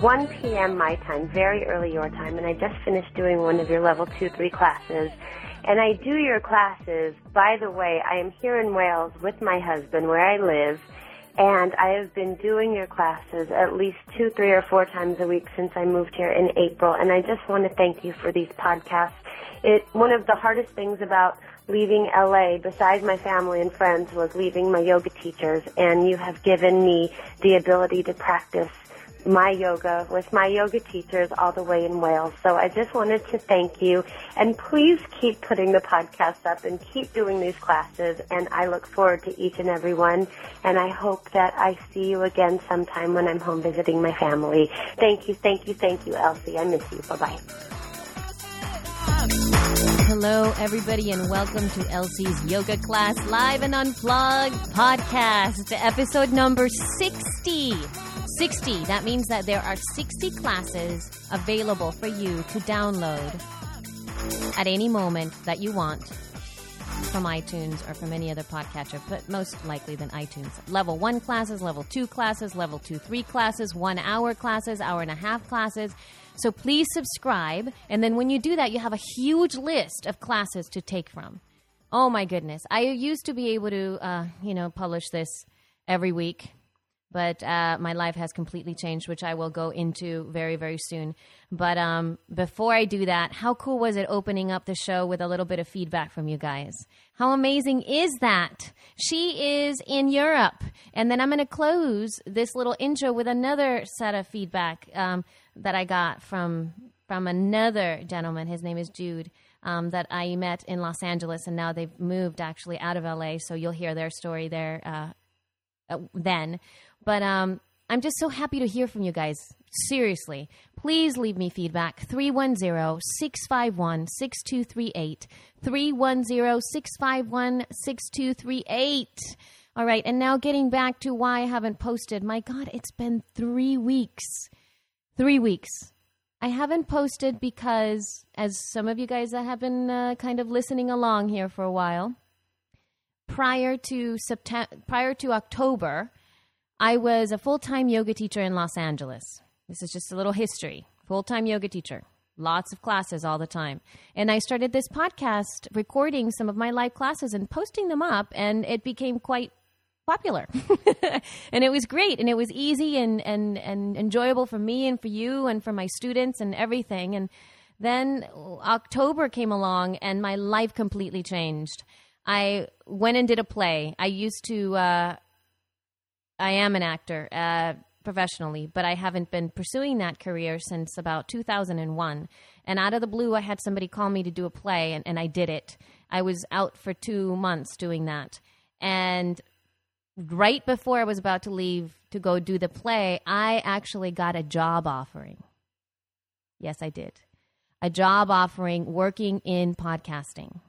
1 p.m. my time, very early your time, and I just finished doing one of your level 2 3 classes. And I do your classes, by the way, I am here in Wales with my husband where I live, and I have been doing your classes at least two, three, or four times a week since I moved here in April, and I just want to thank you for these podcasts. It, one of the hardest things about leaving LA, besides my family and friends, was leaving my yoga teachers, and you have given me the ability to practice my yoga with my yoga teachers all the way in Wales. So I just wanted to thank you, and please keep putting the podcast up and keep doing these classes, and I look forward to each and every one, and I hope that I see you again sometime when I'm home visiting my family. Thank you, thank you, thank you, Elsie. I miss you. Bye-bye. Hello, everybody, and welcome to Elsie's Yoga Class Live and Unplugged podcast, episode number 60. 60. That means that there are 60 classes available for you to download at any moment that you want from iTunes or from any other podcatcher, but most likely than iTunes. Level 1 classes, level 2 classes, level 2 3 classes, 1 hour classes, hour and a half classes. So please subscribe, and then when you do that, you have a huge list of classes to take from. Oh my goodness. I used to be able to, uh, you know, publish this every week, but uh, my life has completely changed, which I will go into very, very soon. But um, before I do that, how cool was it opening up the show with a little bit of feedback from you guys? How amazing is that? She is in Europe. And then I'm going to close this little intro with another set of feedback um, that I got from from another gentleman. His name is Jude. Um, that I met in Los Angeles, and now they've moved actually out of LA. So you'll hear their story there uh, uh, then. But um, I'm just so happy to hear from you guys. Seriously, please leave me feedback. 310 651 6238. 310 651 6238. All right, and now getting back to why I haven't posted. My God, it's been three weeks. Three weeks. I haven't posted because, as some of you guys that have been uh, kind of listening along here for a while, prior to September, prior to October, I was a full time yoga teacher in Los Angeles. This is just a little history. Full time yoga teacher, lots of classes all the time. And I started this podcast recording some of my live classes and posting them up, and it became quite popular. and it was great, and it was easy and, and, and enjoyable for me and for you and for my students and everything. And then October came along, and my life completely changed. I went and did a play. I used to. Uh, I am an actor uh, professionally, but I haven't been pursuing that career since about 2001. And out of the blue, I had somebody call me to do a play, and, and I did it. I was out for two months doing that. And right before I was about to leave to go do the play, I actually got a job offering. Yes, I did. A job offering working in podcasting,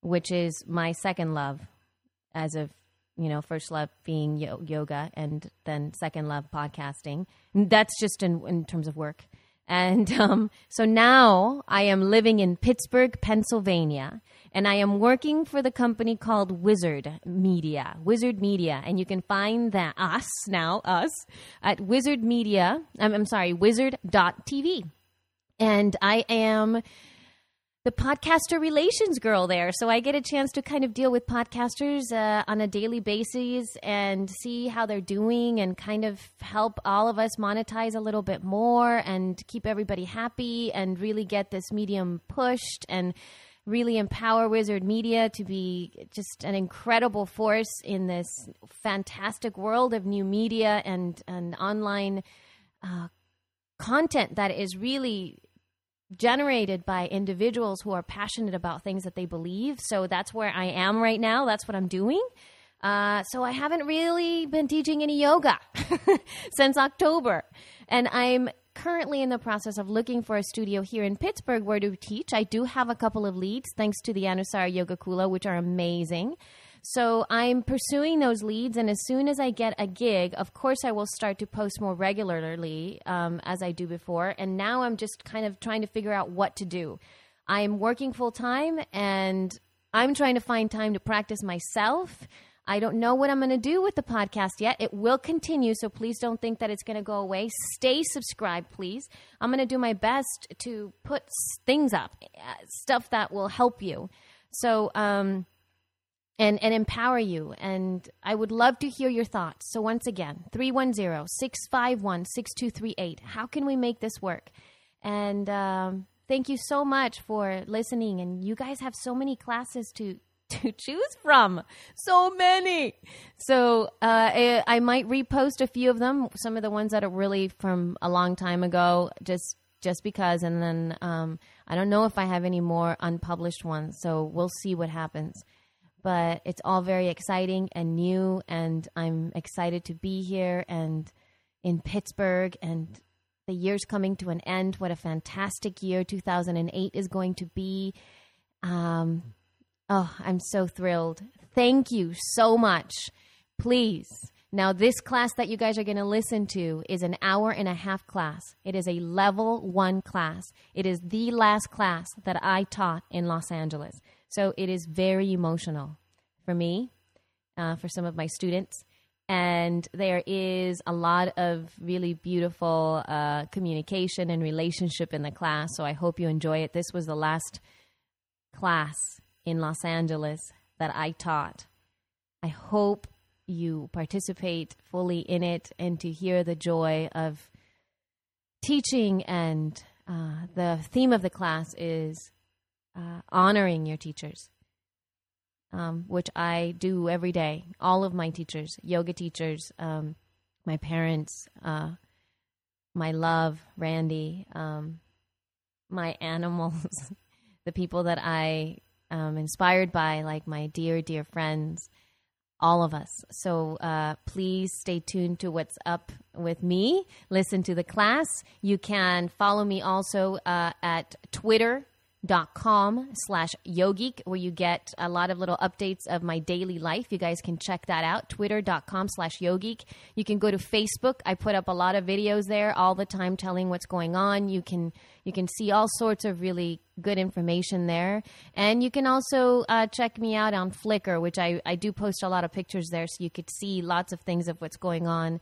which is my second love as of you know, first love being yo- yoga and then second love podcasting. That's just in, in terms of work. And um, so now I am living in Pittsburgh, Pennsylvania, and I am working for the company called Wizzard Media. Wizzard Media, and you can find that us now us at Wizzard Media. I'm, I'm sorry, Wizzard.tv, and I am the podcaster relations girl there. So I get a chance to kind of deal with podcasters uh, on a daily basis and see how they're doing and kind of help all of us monetize a little bit more and keep everybody happy and really get this medium pushed and really empower Wizzard Media to be just an incredible force in this fantastic world of new media and, and online uh, content that is really generated by individuals who are passionate about things that they believe. So that's where I am right now. That's what I'm doing. Uh, so I haven't really been teaching any yoga since October. And I'm currently in the process of looking for a studio here in Pittsburgh where to teach. I do have a couple of leads thanks to the Anusara Yoga Kula, which are amazing. So I'm pursuing those leads, and as soon as I get a gig, of course, I will start to post more regularly um, as I do before. And now I'm just kind of trying to figure out what to do. I'm working full time, and I'm trying to find time to practice myself. I don't know what I'm going to do with the podcast yet. It will continue, so please don't think that it's going to go away. Stay subscribed, please. I'm going to do my best to put things up, uh, stuff that will help you. So, um, and, and empower you. And I would love to hear your thoughts. So, once again, 310 651 6238. How can we make this work? And um, thank you so much for listening. And you guys have so many classes to. To choose from, so many. So uh, I, might repost a few of them, some of the ones that are really from a long time ago, just just because. And then um, I don't know if I have any more unpublished ones, so we'll see what happens but it's all very exciting and new and i'm excited to be here and in pittsburgh and the year's coming to an end. What a fantastic year 2008 is going to be. Um, oh i'm so thrilled. Thank you so much. Please. Now this class that you guys are going to listen to is an hour and a half class. It is a level one class. It is the last class that i taught in los angeles so it is very emotional for me, uh, for some of my students. And there is a lot of really beautiful uh, communication and relationship in the class. So I hope you enjoy it. This was the last class in Los Angeles that I taught. I hope you participate fully in it and to hear the joy of teaching. And uh, the theme of the class is uh, honoring your teachers, um, which I do every day. All of my teachers, yoga teachers, um, my parents, uh, my love, Randy, um, my animals, the people that I am inspired by, like my dear, dear friends, all of us. So uh, please stay tuned to what's up with me. Listen to the class. You can follow me also uh, at Twitter dot com slash yogeek where you get a lot of little updates of my daily life. You guys can check that out twitter.com slash yogeek. You can go to facebook. I put up a lot of videos there all the time telling what's going on. You can you can see all sorts of really good information there. And you can also uh, check me out on flickr which I, I do post a lot of pictures there so you could see lots of things of what's going on.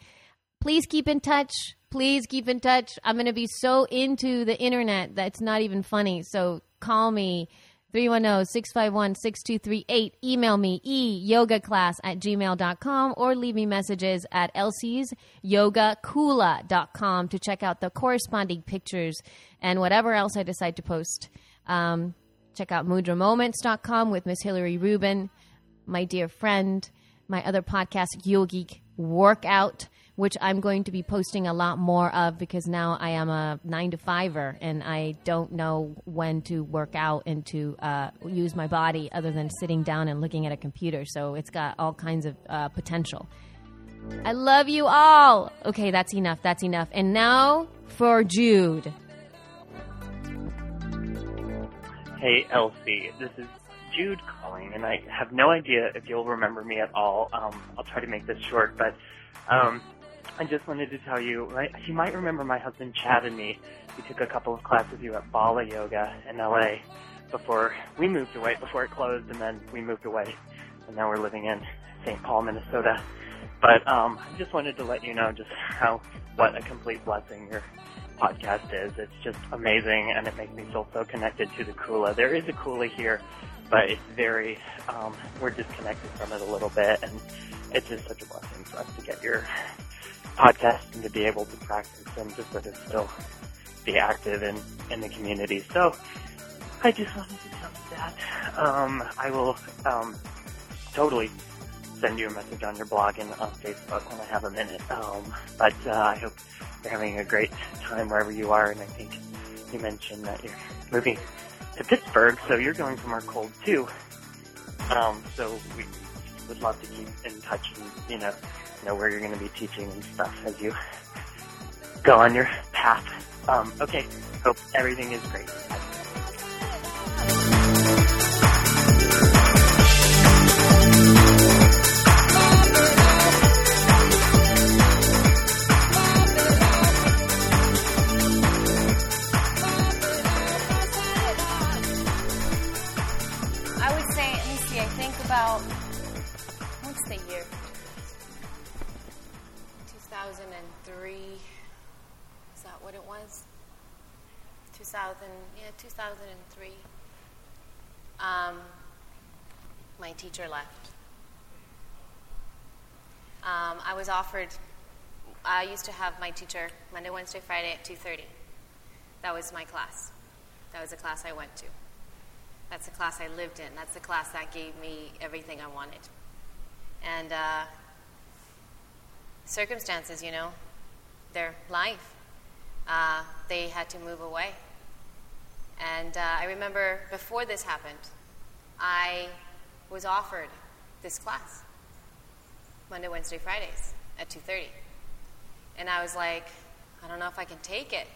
Please keep in touch. Please keep in touch. I'm going to be so into the internet that it's not even funny. So call me 310-651-6238. Email me e-yoga-class at gmail.com or leave me messages at elsie's yogakula.com to check out the corresponding pictures and whatever else I decide to post. Um, check out mudramoments.com with Miss Hillary Rubin, my dear friend, my other podcast, Yogeek Workout, which I'm going to be posting a lot more of because now I am a nine to fiver and I don't know when to work out and to uh, use my body other than sitting down and looking at a computer. So it's got all kinds of uh, potential. I love you all. Okay, that's enough. That's enough. And now for Jude. Hey, Elsie. This is Jude calling, and I have no idea if you'll remember me at all. Um, I'll try to make this short, but um, I just wanted to tell you, right, you might remember my husband Chad and me. We took a couple of classes with you at Bala Yoga in LA before we moved away, before it closed, and then we moved away, and now we're living in St. Paul, Minnesota. But um, I just wanted to let you know just how what a complete blessing your podcast is. It's just amazing, and it makes me feel so connected to the Kula. There is a Kula here, but it's very um, we're disconnected from it a little bit, and it's just such a blessing for us to get your podcast and to be able to practice and just of still be active in in the community. So I just wanted to tell you that. Um, I will um, totally send you a message on your blog and on Facebook when I have a minute. Um, but uh, I hope you're having a great time wherever you are. And I think you mentioned that you're moving to Pittsburgh, so you're going somewhere cold too. Um, so we would love to keep in touch and you know know where you're going to be teaching and stuff as you go on your path. Um, okay, hope everything is great. 2000, yeah, 2003. Um, my teacher left. Um, I was offered. I used to have my teacher Monday, Wednesday, Friday at 2:30. That was my class. That was the class I went to. That's the class I lived in. That's the class that gave me everything I wanted. And uh, circumstances, you know, their life, uh, they had to move away. And uh, I remember before this happened, I was offered this class Monday, Wednesday, Fridays at 2:30. And I was like, I don't know if I can take it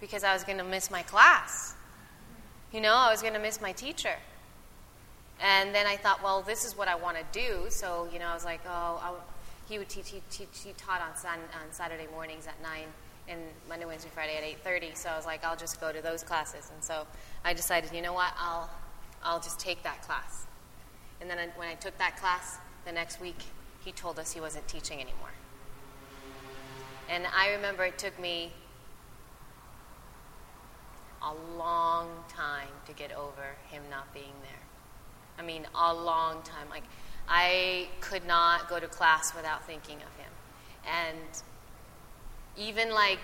because I was going to miss my class. You know, I was going to miss my teacher. And then I thought, well, this is what I want to do. So, you know, I was like, oh, I'll, he would teach, he, teach, he taught on, on Saturday mornings at 9 and Monday, Wednesday, Friday at 8.30. So I was like, I'll just go to those classes. And so I decided, you know what, I'll, I'll just take that class. And then I, when I took that class, the next week, he told us he wasn't teaching anymore. And I remember it took me a long time to get over him not being there. I mean, a long time. Like, I could not go to class without thinking of him. And even like,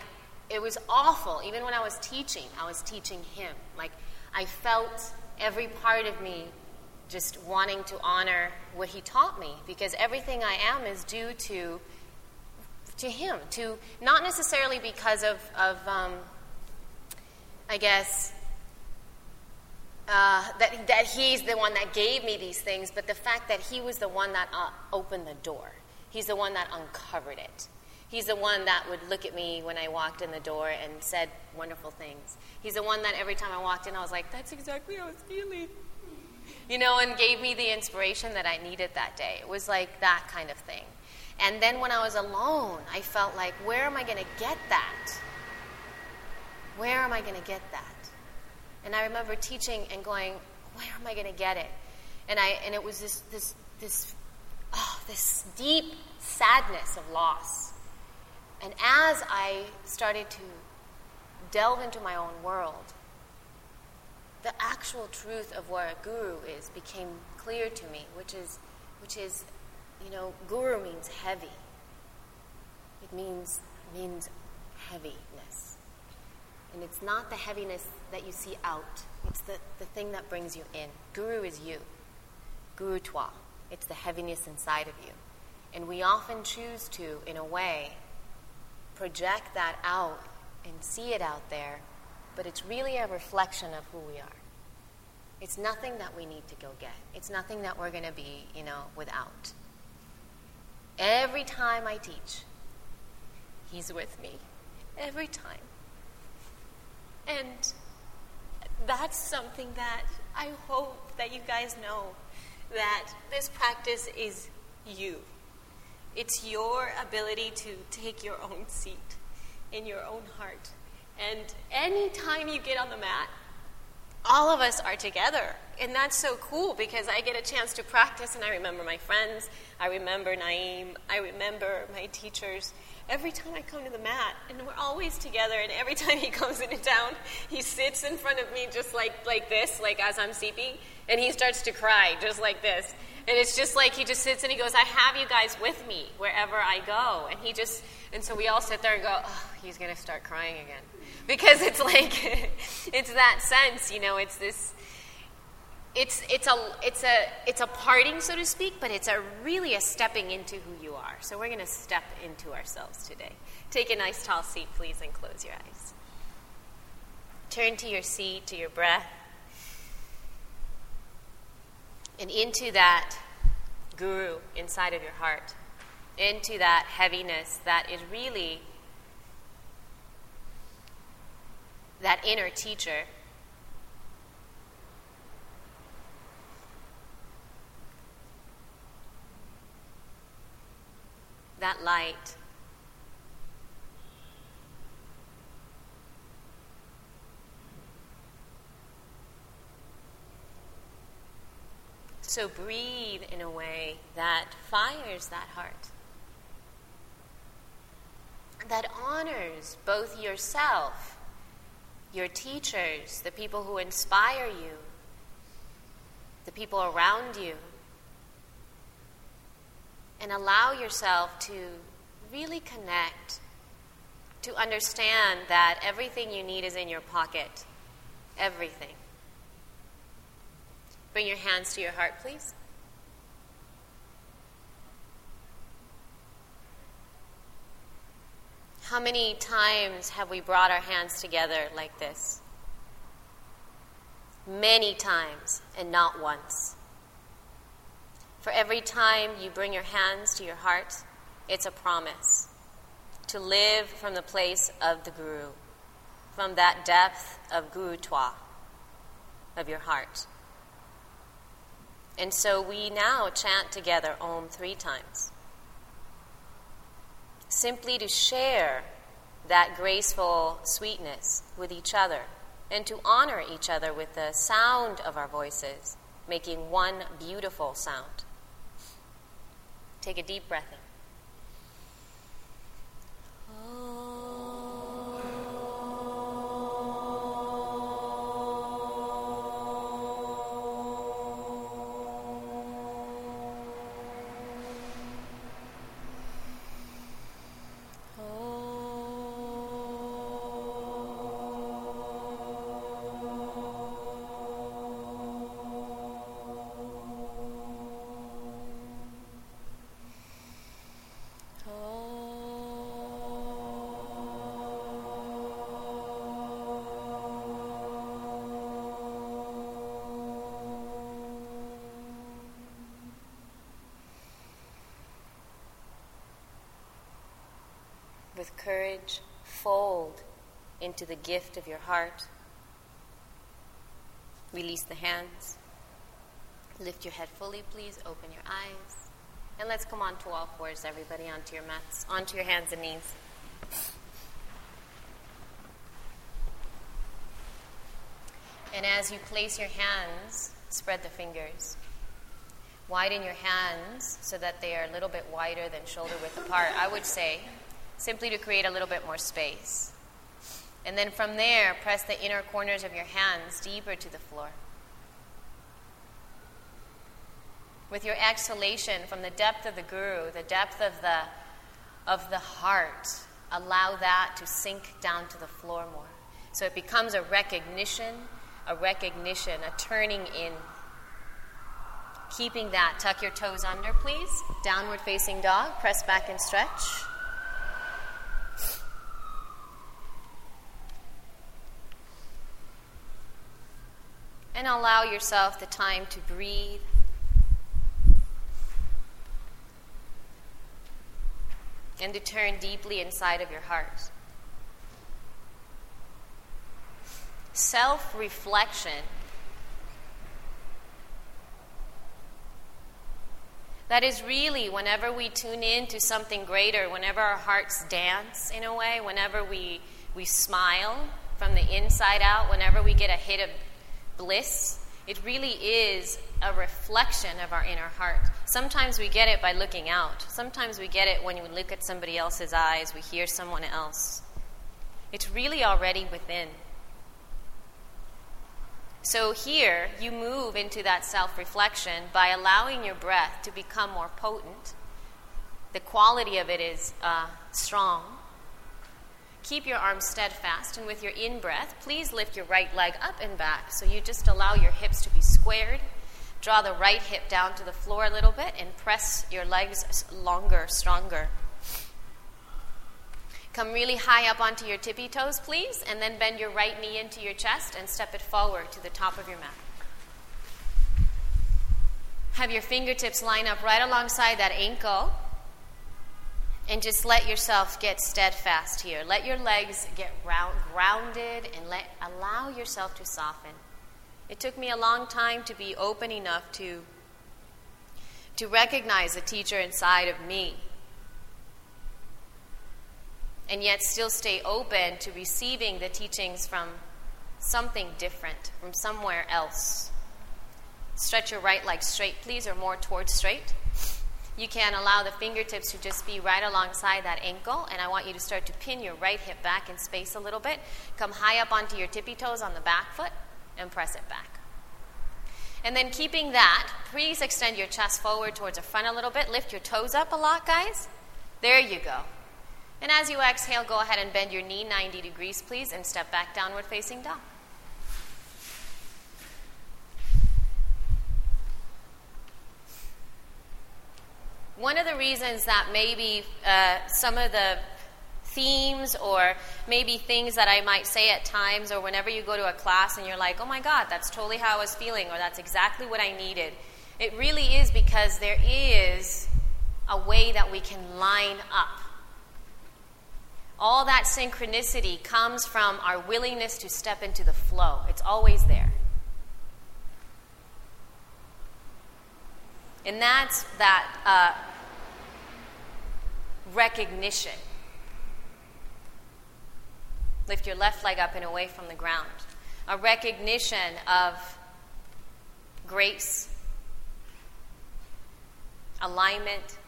it was awful. Even when I was teaching, I was teaching him. Like, I felt every part of me just wanting to honor what he taught me because everything I am is due to to him to not necessarily because of, of um, I guess, uh, that, that he's the one that gave me these things, but the fact that he was the one that uh, opened the door. He's the one that uncovered it. He's the one that would look at me when I walked in the door and said wonderful things. He's the one that every time I walked in, I was like, that's exactly how I was feeling. You know, and gave me the inspiration that I needed that day. It was like that kind of thing. And then when I was alone, I felt like, where am I going to get that? Where am I going to get that? And I remember teaching and going, where am I going to get it? And I and it was this this this oh, this deep sadness of loss. And as I started to delve into my own world, the actual truth of what a guru is became clear to me, which is which is, you know, guru means heavy. It means means heaviness. And it's not the heaviness that you see out, it's the, the thing that brings you in. Guru is you. Gurutva. It's the heaviness inside of you. And we often choose to, in a way, project that out and see it out there, but it's really a reflection of who we are. It's nothing that we need to go get. It's nothing that we're going to be, you know, without. Every time I teach, he's with me. Every time. And that's something that I hope that you guys know that this practice is you. It's your ability to take your own seat in your own heart. And anytime you get on the mat, all of us are together. And that's so cool because I get a chance to practice and I remember my friends, I remember Naeem, I remember my teachers, every time I come to the mat, and we're always together, and every time he comes into town, he sits in front of me just like, like this, like as I'm sleeping, and he starts to cry just like this. And it's just like he just sits and he goes, I have you guys with me wherever I go. And he just, and so we all sit there and go, oh, he's going to start crying again. Because it's like, it's that sense, you know, it's this it's it's a it's a it's a parting, so to speak, but it's a really a stepping into who you are. So we're going to step into ourselves today. Take a nice tall seat, please, and close your eyes. Turn to your seat, to your breath, and into that guru inside of your heart, into that heaviness that is really that inner teacher that light. So breathe in a way that fires that heart, that honors both yourself, your teachers, the people who inspire you, the people around you, and allow yourself to really connect, to understand that everything you need is in your pocket. Everything. Bring your hands to your heart, please. How many times have we brought our hands together like this? Many times, and not once. For every time you bring your hands to your heart, it's a promise to live from the place of the Guru, from that depth of Gurutva of your heart. And so we now chant together Om three times, simply to share that graceful sweetness with each other and to honor each other with the sound of our voices, making one beautiful sound. Take a deep breath in. With courage, fold into the gift of your heart. Release the hands. Lift your head fully, please. Open your eyes. And let's come on to all fours, everybody, onto your mats, onto your hands and knees. And as you place your hands, spread the fingers. Widen your hands so that they are a little bit wider than shoulder width apart. I would say simply to create a little bit more space. And then from there, press the inner corners of your hands deeper to the floor. With your exhalation from the depth of the guru, the depth of the, of the heart, allow that to sink down to the floor more. So it becomes a recognition, a recognition, a turning in. Keeping that, tuck your toes under, please. Downward facing dog, press back and stretch. And allow yourself the time to breathe. And to turn deeply inside of your heart. Self reflection. That is really whenever we tune in to something greater, whenever our hearts dance in a way, whenever we, we smile from the inside out, whenever we get a hit of bliss, it really is a reflection of our inner heart. Sometimes we get it by looking out. Sometimes we get it when we look at somebody else's eyes, we hear someone else. It's really already within. So here, you move into that self reflection by allowing your breath to become more potent. The quality of it is uh, strong. Keep your arms steadfast, and with your in breath, please lift your right leg up and back. So you just allow your hips to be squared. Draw the right hip down to the floor a little bit and press your legs longer, stronger. Come really high up onto your tippy toes, please, and then bend your right knee into your chest and step it forward to the top of your mat. Have your fingertips line up right alongside that ankle and just let yourself get steadfast here. Let your legs get round, grounded and let, allow yourself to soften. It took me a long time to be open enough to, to recognize the teacher inside of me and yet still stay open to receiving the teachings from something different, from somewhere else. Stretch your right leg straight, please, or more towards straight. You can allow the fingertips to just be right alongside that ankle, and I want you to start to pin your right hip back in space a little bit. Come high up onto your tippy toes on the back foot and press it back. And then keeping that, please extend your chest forward towards the front a little bit. Lift your toes up a lot, guys. There you go. And as you exhale, go ahead and bend your knee 90 degrees, please, and step back downward facing dog. One of the reasons that maybe uh, some of the themes or maybe things that I might say at times or whenever you go to a class and you're like, oh my God, that's totally how I was feeling or that's exactly what I needed. It really is because there is a way that we can line up. All that synchronicity comes from our willingness to step into the flow. It's always there. And that's that uh, recognition. Lift your left leg up and away from the ground. A recognition of grace, alignment,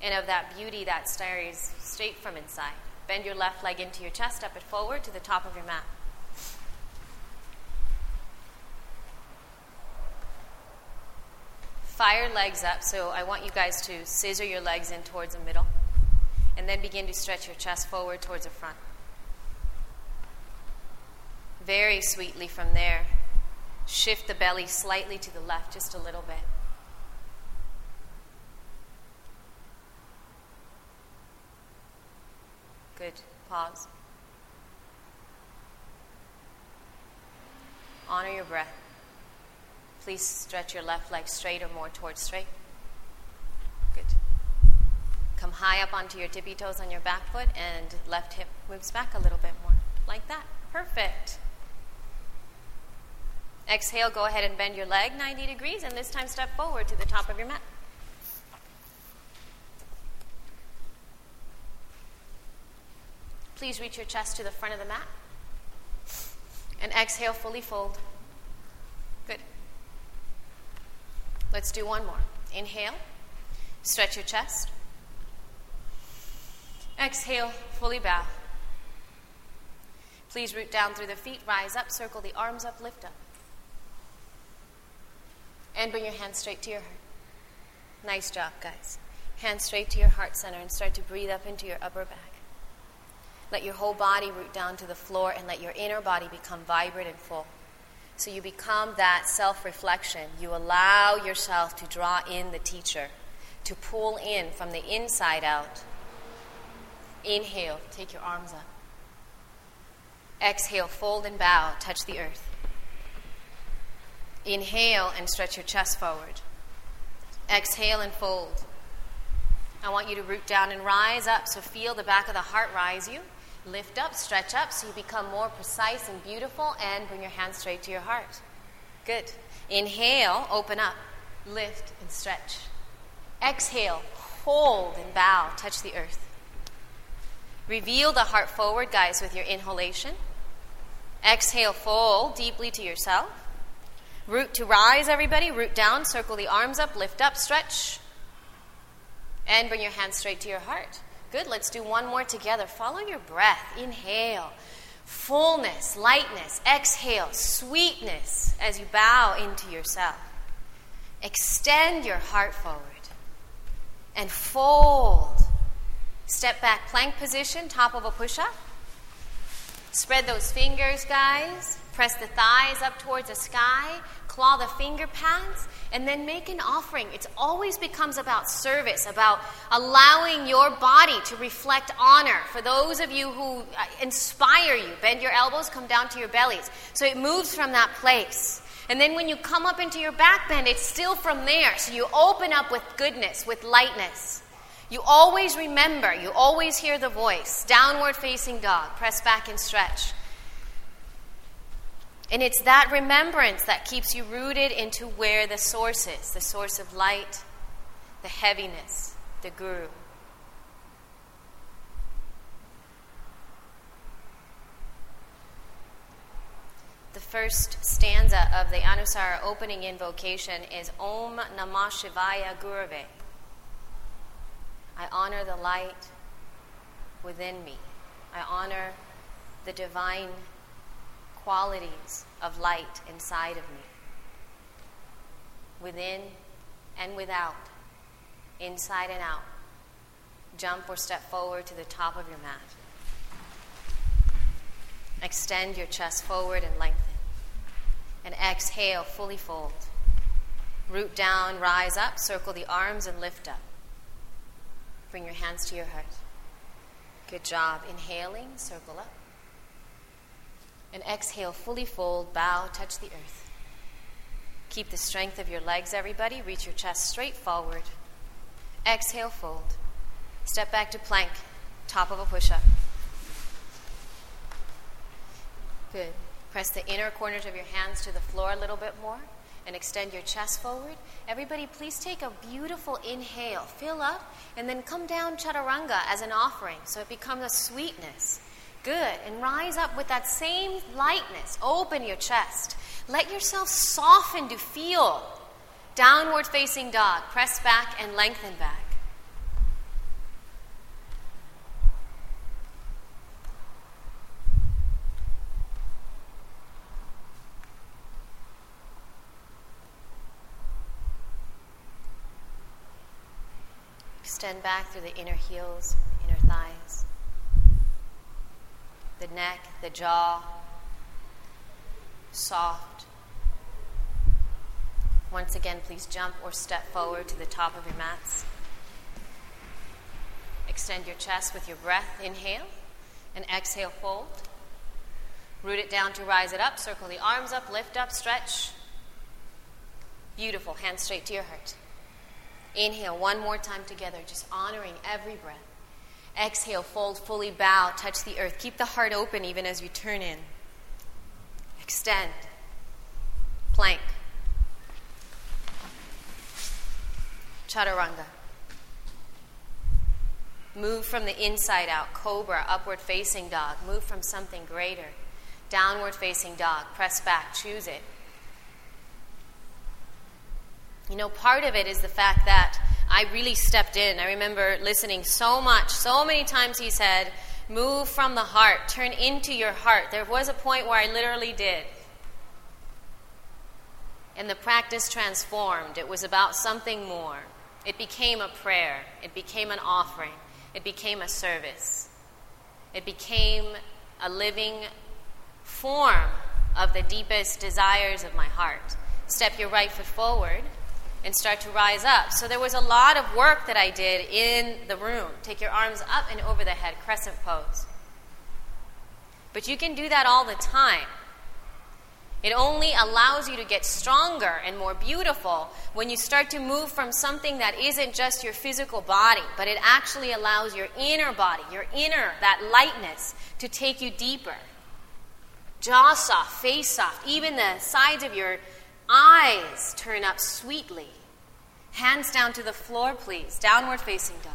and of that beauty that stares straight from inside. Bend your left leg into your chest, up it forward to the top of your mat. Fire legs up, so I want you guys to scissor your legs in towards the middle. And then begin to stretch your chest forward towards the front. Very sweetly from there, shift the belly slightly to the left, just a little bit. Good. Pause. Honor your breath. Please stretch your left leg straight or more towards straight. Good. Come high up onto your tippy toes on your back foot and left hip moves back a little bit more. Like that. Perfect. Exhale, go ahead and bend your leg 90 degrees and this time step forward to the top of your mat. Please reach your chest to the front of the mat. And exhale, fully fold. Good. Let's do one more. Inhale, stretch your chest. Exhale, fully bow. Please root down through the feet, rise up, circle the arms up, lift up. And bring your hands straight to your heart. Nice job, guys. Hands straight to your heart center and start to breathe up into your upper back. Let your whole body root down to the floor and let your inner body become vibrant and full. So you become that self reflection. You allow yourself to draw in the teacher, to pull in from the inside out. Inhale, take your arms up. Exhale, fold and bow, touch the earth. Inhale and stretch your chest forward. Exhale and fold. I want you to root down and rise up. So feel the back of the heart rise you. Lift up, stretch up so you become more precise and beautiful, and bring your hands straight to your heart. Good. Inhale, open up, lift and stretch. Exhale, hold and bow, touch the earth. Reveal the heart forward, guys, with your inhalation. Exhale, fold deeply to yourself. Root to rise, everybody. Root down, circle the arms up, lift up, stretch. And bring your hands straight to your heart. Good. Let's do one more together. Follow your breath. Inhale. Fullness, lightness. Exhale. Sweetness as you bow into yourself. Extend your heart forward and fold. Step back, plank position, top of a push up. Spread those fingers, guys. Press the thighs up towards the sky. Claw the finger pads and then make an offering. It always becomes about service, about allowing your body to reflect honor. For those of you who uh, inspire you, bend your elbows, come down to your bellies. So it moves from that place. And then when you come up into your back bend, it's still from there. So you open up with goodness, with lightness. You always remember, you always hear the voice. Downward facing dog, press back and stretch. And it's that remembrance that keeps you rooted into where the source is the source of light, the heaviness, the guru. The first stanza of the Anusara opening invocation is Om Namah Shivaya Gurave. I honor the light within me. I honor the divine qualities of light inside of me. Within and without, inside and out. Jump or step forward to the top of your mat. Extend your chest forward and lengthen. And exhale, fully fold. Root down, rise up, circle the arms, and lift up. Bring your hands to your heart. Good job. Inhaling, circle up. And exhale, fully fold, bow, touch the earth. Keep the strength of your legs, everybody. Reach your chest straight forward. Exhale, fold. Step back to plank, top of a push up. Good. Press the inner corners of your hands to the floor a little bit more and extend your chest forward. Everybody, please take a beautiful inhale. Fill up and then come down chaturanga as an offering so it becomes a sweetness. Good. And rise up with that same lightness. Open your chest. Let yourself soften to feel. Downward facing dog. Press back and lengthen back. Extend back through the inner heels, inner thighs, the neck, the jaw, soft. Once again, please jump or step forward to the top of your mats. Extend your chest with your breath. Inhale and exhale, fold. Root it down to rise it up. Circle the arms up, lift up, stretch. Beautiful. Hands straight to your heart. Inhale one more time together, just honoring every breath. Exhale, fold, fully bow, touch the earth. Keep the heart open even as you turn in. Extend. Plank. Chaturanga. Move from the inside out. Cobra, upward facing dog. Move from something greater. Downward facing dog. Press back. Choose it. You know, part of it is the fact that I really stepped in. I remember listening so much, so many times he said, Move from the heart, turn into your heart. There was a point where I literally did. And the practice transformed. It was about something more. It became a prayer, it became an offering, it became a service, it became a living form of the deepest desires of my heart. Step your right foot forward and start to rise up. So there was a lot of work that I did in the room. Take your arms up and over the head, crescent pose. But you can do that all the time. It only allows you to get stronger and more beautiful when you start to move from something that isn't just your physical body, but it actually allows your inner body, your inner, that lightness, to take you deeper. Jaw soft, face soft, even the sides of your Eyes turn up sweetly. Hands down to the floor, please. Downward facing dog.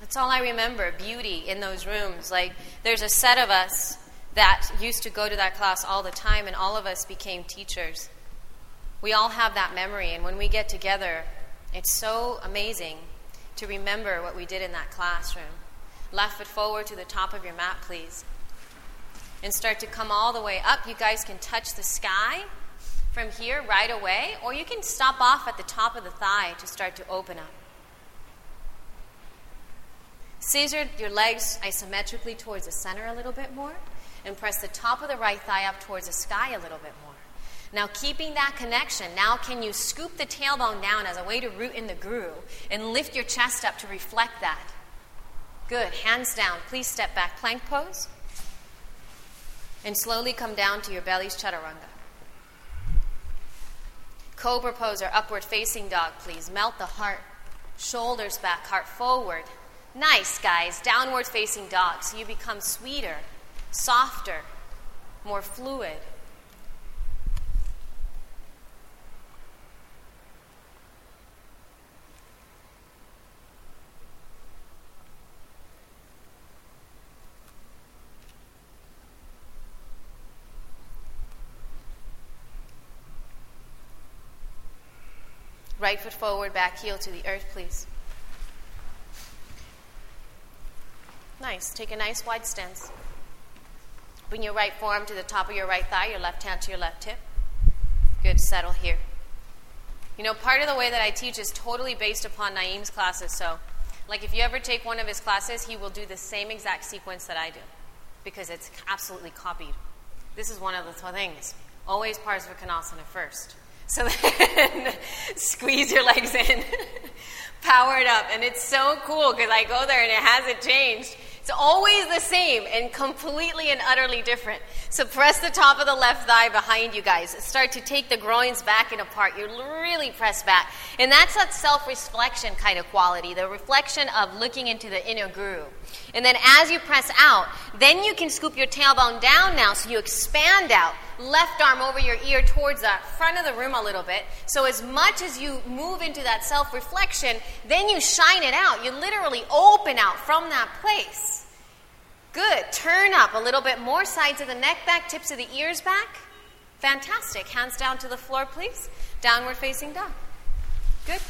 That's all I remember beauty in those rooms. Like, there's a set of us that used to go to that class all the time, and all of us became teachers. We all have that memory, and when we get together, it's so amazing to remember what we did in that classroom. Left foot forward to the top of your mat, please and start to come all the way up. You guys can touch the sky from here right away, or you can stop off at the top of the thigh to start to open up. Scissor your legs isometrically towards the center a little bit more, and press the top of the right thigh up towards the sky a little bit more. Now, keeping that connection, now can you scoop the tailbone down as a way to root in the guru and lift your chest up to reflect that? Good. Hands down. Please step back. Plank pose and slowly come down to your belly's chaturanga. Cobra pose or upward facing dog, please. Melt the heart, shoulders back, heart forward. Nice, guys. Downward facing dog, so you become sweeter, softer, more fluid. Right foot forward, back heel to the earth, please. Nice. Take a nice wide stance. Bring your right forearm to the top of your right thigh, your left hand to your left hip. Good. Settle here. You know, part of the way that I teach is totally based upon Naeem's classes. So, like, if you ever take one of his classes, he will do the same exact sequence that I do because it's absolutely copied. This is one of the things. Always Parsvakonasana first. So then squeeze your legs in, power it up. And it's so cool because I go there and it hasn't changed. It's always the same and completely and utterly different. So press the top of the left thigh behind you guys. Start to take the groins back and apart. You really press back. And that's that self reflection kind of quality, the reflection of looking into the inner groove. And then as you press out, then you can scoop your tailbone down now so you expand out. Left arm over your ear towards the front of the room a little bit. So as much as you move into that self reflection, then you shine it out. You literally open out from that place. Good. Turn up a little bit more. Sides of the neck back, tips of the ears back. Fantastic. Hands down to the floor, please. Downward facing dog. Good.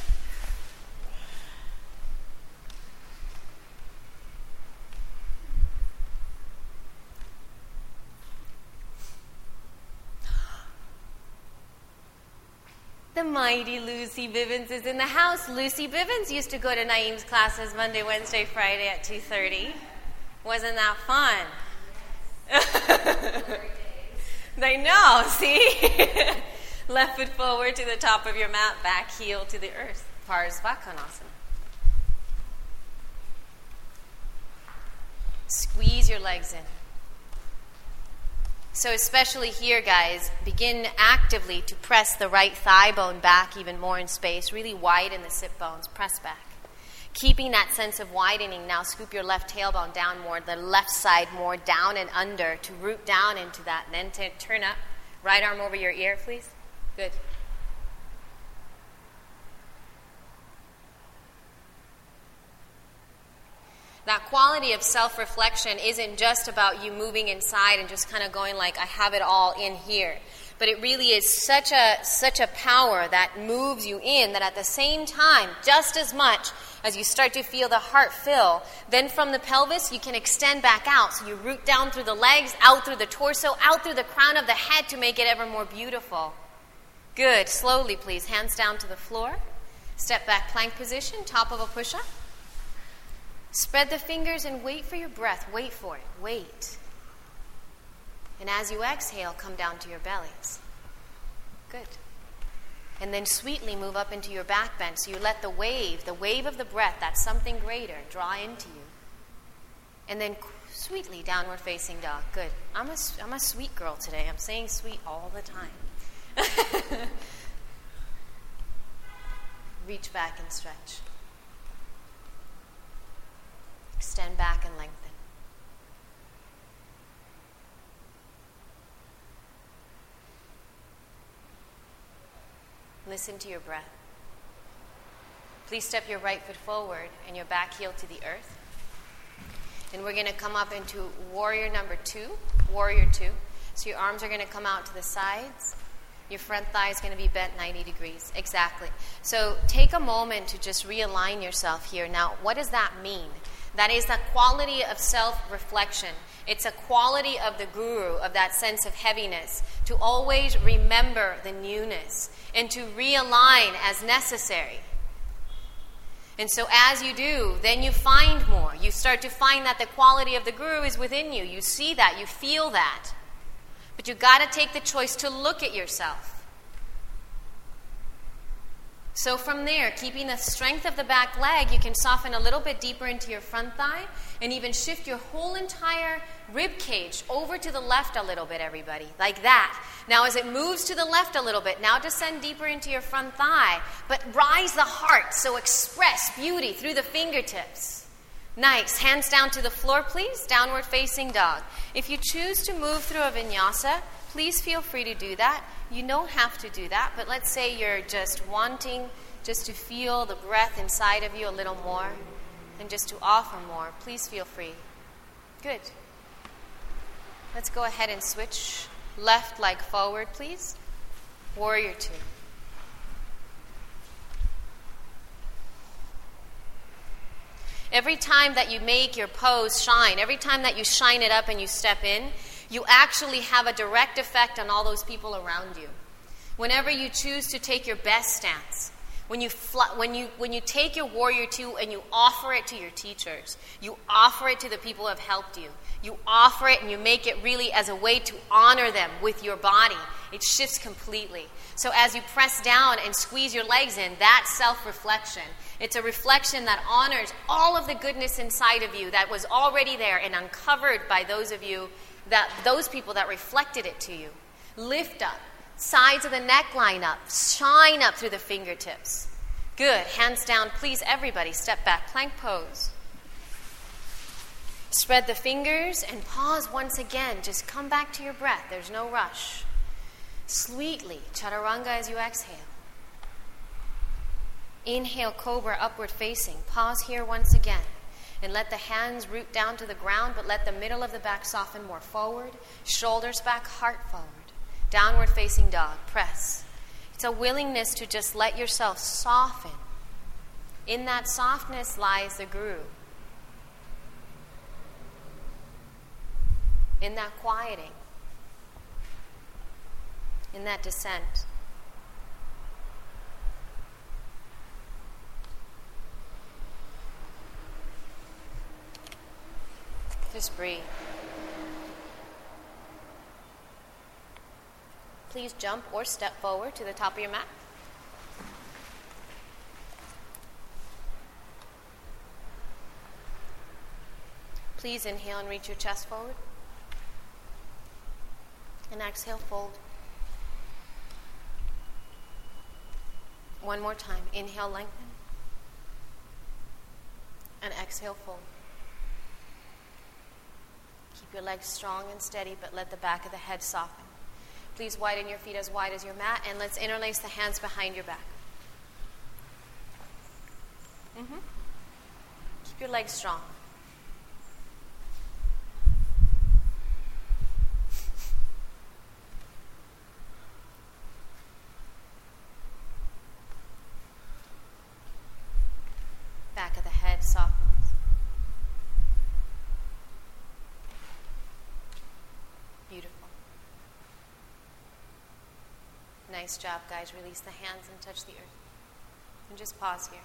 The mighty Lucy Bivens is in the house. Lucy Bivens used to go to Naeem's classes Monday, Wednesday, Friday at 2.30. Wasn't that fun? they know, see? Left foot forward to the top of your mat, back heel to the earth. Parsvakonasana. Squeeze your legs in. So, especially here, guys, begin actively to press the right thigh bone back even more in space. Really widen the sit bones. Press back. Keeping that sense of widening, now scoop your left tailbone down more, the left side more down and under to root down into that. And then to turn up. Right arm over your ear, please. Good. That quality of self reflection isn't just about you moving inside and just kind of going like, I have it all in here. But it really is such a, such a power that moves you in that at the same time, just as much as you start to feel the heart fill, then from the pelvis, you can extend back out. So you root down through the legs, out through the torso, out through the crown of the head to make it ever more beautiful. Good. Slowly, please. Hands down to the floor. Step back plank position, top of a push up. Spread the fingers and wait for your breath. Wait for it. Wait. And as you exhale, come down to your bellies. Good. And then sweetly move up into your back bend. So you let the wave, the wave of the breath, that's something greater, draw into you. And then sweetly downward facing dog. Good. I'm a, I'm a sweet girl today. I'm saying sweet all the time. Reach back and stretch. Extend back and lengthen. Listen to your breath. Please step your right foot forward and your back heel to the earth. And we're going to come up into warrior number two, warrior two. So your arms are going to come out to the sides. Your front thigh is going to be bent 90 degrees. Exactly. So take a moment to just realign yourself here. Now, what does that mean? That is a quality of self reflection. It's a quality of the guru, of that sense of heaviness, to always remember the newness and to realign as necessary. And so, as you do, then you find more. You start to find that the quality of the guru is within you. You see that, you feel that. But you've got to take the choice to look at yourself. So from there, keeping the strength of the back leg, you can soften a little bit deeper into your front thigh and even shift your whole entire rib cage over to the left a little bit, everybody, like that. Now, as it moves to the left a little bit, now descend deeper into your front thigh, but rise the heart, so express beauty through the fingertips. Nice. Hands down to the floor, please. Downward facing dog. If you choose to move through a vinyasa, please feel free to do that. You don't have to do that, but let's say you're just wanting just to feel the breath inside of you a little more and just to offer more. Please feel free. Good. Let's go ahead and switch left leg forward, please. Warrior two. Every time that you make your pose shine, every time that you shine it up and you step in, you actually have a direct effect on all those people around you. Whenever you choose to take your best stance, when you, fl- when, you, when you take your warrior two and you offer it to your teachers, you offer it to the people who have helped you, you offer it and you make it really as a way to honor them with your body, it shifts completely. So as you press down and squeeze your legs in, that self reflection, it's a reflection that honors all of the goodness inside of you that was already there and uncovered by those of you that those people that reflected it to you. Lift up, sides of the neck line up, shine up through the fingertips. Good. Hands down, please, everybody. Step back, plank pose. Spread the fingers and pause once again. Just come back to your breath. There's no rush. Sweetly, chaturanga as you exhale. Inhale, cobra, upward facing. Pause here once again. And let the hands root down to the ground, but let the middle of the back soften more forward. Shoulders back, heart forward. Downward facing dog. Press. It's a willingness to just let yourself soften. In that softness lies the guru. In that quieting. In that descent. Just breathe. Please jump or step forward to the top of your mat. Please inhale and reach your chest forward. And exhale, fold. One more time. Inhale, lengthen. And exhale, fold. Keep your legs strong and steady, but let the back of the head soften. Please widen your feet as wide as your mat, and let's interlace the hands behind your back. Mm-hmm. Keep your legs strong. Back of the head softens. Beautiful. Nice job, guys. Release the hands and touch the earth. And just pause here.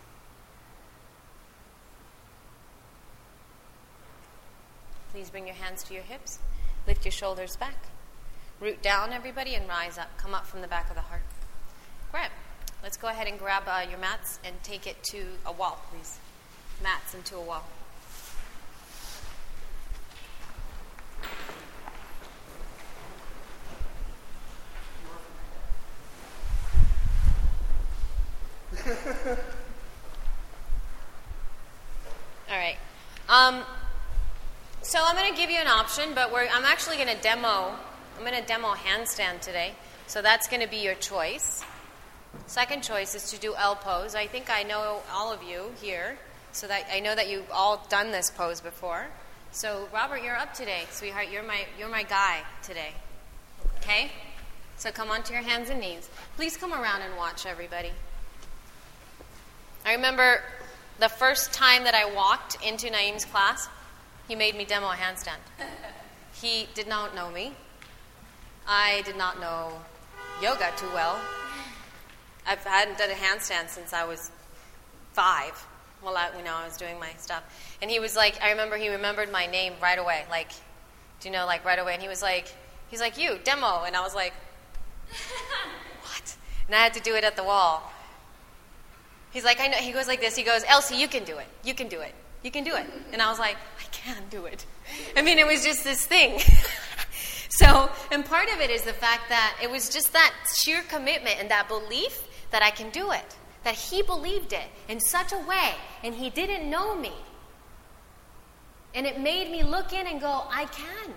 Please bring your hands to your hips. Lift your shoulders back. Root down, everybody, and rise up. Come up from the back of the heart. Grab. Let's go ahead and grab uh, your mats and take it to a wall, please. Mats into a wall. All right. Um, so I'm going to give you an option, but I'm actually going to demo. I'm going to demo handstand today. So that's going to be your choice. Second choice is to do L pose. I think I know all of you here, so that I know that you've all done this pose before. So Robert, you're up today, sweetheart. You're my you're my guy today. Okay? So come onto your hands and knees. Please come around and watch everybody. I remember the first time that I walked into Naeem's class, he made me demo a handstand. He did not know me. I did not know yoga too well. I hadn't done a handstand since I was five. Well, you know, I was doing my stuff, and he was like, I remember he remembered my name right away. Like, do you know, like right away? And he was like, he's like, you demo, and I was like, what? And I had to do it at the wall. He's like, I know. He goes like this. He goes, Elsie, you can do it. You can do it. You can do it. And I was like, I can do it. I mean, it was just this thing. so, and part of it is the fact that it was just that sheer commitment and that belief that I can do it. That he believed it in such a way, and he didn't know me. And it made me look in and go, I can.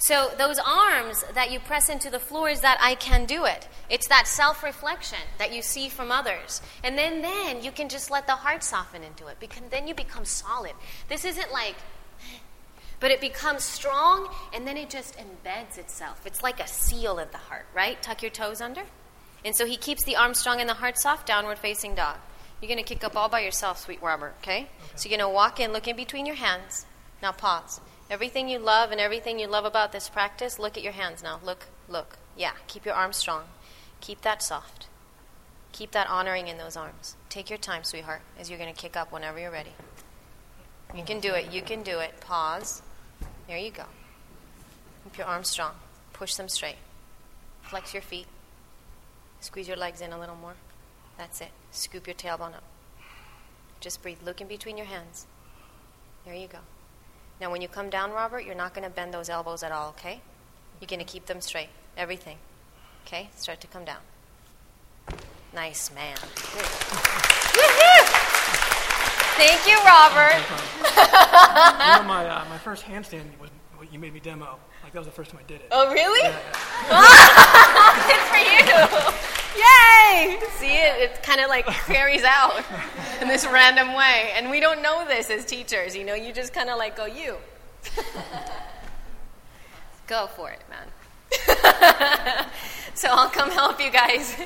So, those arms that you press into the floor is that I can do it. It's that self reflection that you see from others. And then, then you can just let the heart soften into it because then you become solid. This isn't like, but it becomes strong and then it just embeds itself. It's like a seal in the heart, right? Tuck your toes under. And so he keeps the arm strong and the heart soft, downward facing dog. You're going to kick up all by yourself, sweet Robert, okay? So you're going to walk in, look in between your hands. Now pause. Everything you love and everything you love about this practice, look at your hands now. Look, look. Yeah, keep your arms strong. Keep that soft. Keep that honoring in those arms. Take your time, sweetheart, as you're going to kick up whenever you're ready. You can do it. You can do it. Pause. There you go. Keep your arms strong. Push them straight. Flex your feet. Squeeze your legs in a little more. That's it. Scoop your tailbone up. Just breathe. Look in between your hands. There you go. Now, when you come down, Robert, you're not going to bend those elbows at all, okay? You're going to keep them straight. Everything. Okay? Start to come down. Nice man. Thank you, Robert. you know, my, uh, my first handstand was what you made me demo. Like, that was the first time I did it. Oh, really? Yeah, yeah. Good for you. Yay! See it? It kind of like carries out in this random way. And we don't know this as teachers, you know, you just kind of like go, you. go for it, man. so I'll come help you guys.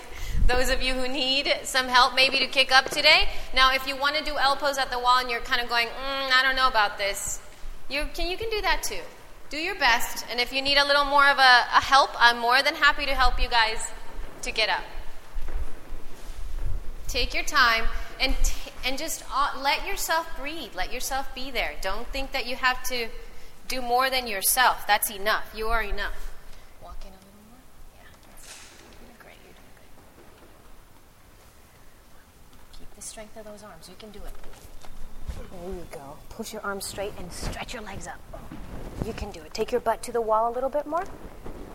Those of you who need some help maybe to kick up today. Now, if you want to do pose at the wall and you're kind of going, mm, I don't know about this, you can, you can do that too. Do your best. And if you need a little more of a, a help, I'm more than happy to help you guys to get up. Take your time and, t- and just uh, let yourself breathe. Let yourself be there. Don't think that you have to do more than yourself. That's enough. You are enough. Walk in a little more. Yeah, you're great. You're doing good. Keep the strength of those arms. You can do it. There you go. Push your arms straight and stretch your legs up. You can do it. Take your butt to the wall a little bit more.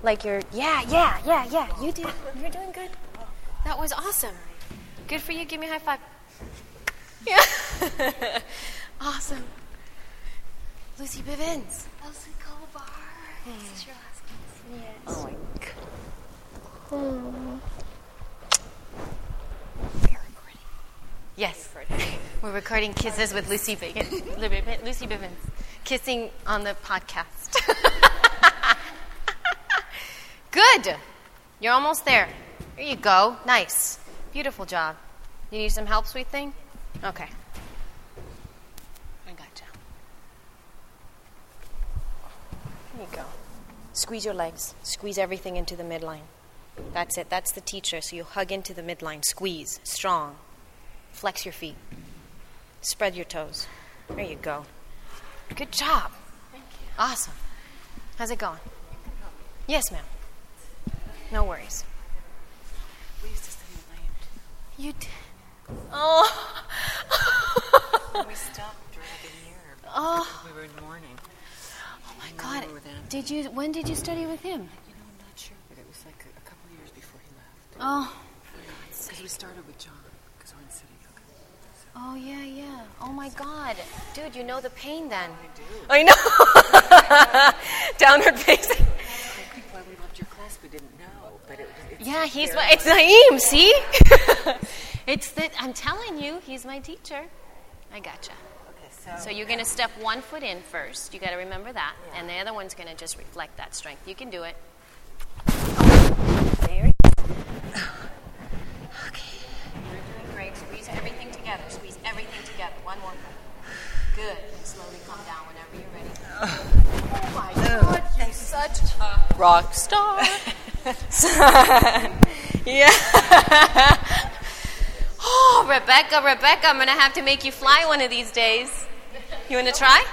Like you're, yeah, yeah, yeah, yeah. You did. You're doing good. That was awesome. Good for you. Give me a high five. Yeah. awesome. Lucy Bivens. Elsie Colbar. This is your last kiss. Yes. Oh my god. Hmm. Yes. We're recording kisses with Lucy Bacon. Lucy Bivens. Kissing on the podcast. Good. You're almost there. There you go. Nice. Beautiful job. You need some help, sweet thing? Okay. I gotcha. There you go. Squeeze your legs. Squeeze everything into the midline. That's it. That's the teacher. So you hug into the midline. Squeeze. Strong. Flex your feet. Spread your toes. There you go. Good job. Thank you. Awesome. How's it going? Yes, ma'am. No worries. We used to. You did. Oh. We stopped like a. Oh. We were in mourning. Oh my God. Did you? When did you study with him? You know, I'm not sure, but it was like a, a couple years before he left. Oh. Because we started with John, because we're in City Yoga. Oh yeah, yeah. Oh my God, dude, you know the pain then. I do. I know. Downward facing. I think why we loved your class, we didn't know, but it was. It's Yeah, he's my. It's Naeem. See, it's that I'm telling you, he's my teacher. I gotcha. Okay, so, So you're gonna step one foot in first. You got to remember that, and the other one's gonna just reflect that strength. You can do it. There. Okay. You're doing great. Squeeze everything together. Squeeze everything together. One more. Good. And slowly come down whenever you're ready. Oh my God! You're such a rock star. yeah. Oh, Rebecca, Rebecca, I'm gonna have to make you fly one of these days. You wanna try?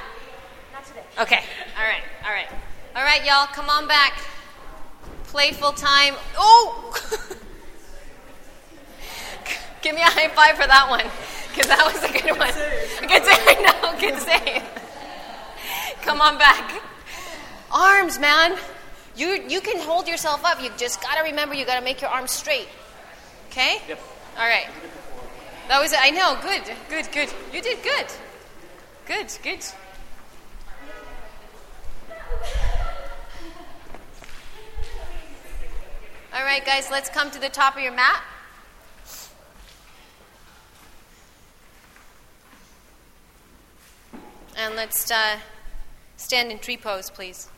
Not today. Okay. All right. All right. All right, y'all. Come on back. Playful time. Oh. Give me a high five for that one, because that was a good one. Good save. Know. Good save. Come on back. Arms, man. You you can hold yourself up. You just gotta remember you gotta make your arms straight. Okay? Yep. All right. That was it. I know. Good. Good. Good. You did good. Good. Good. All right, guys. Let's come to the top of your mat. And let's uh, stand in tree pose, please.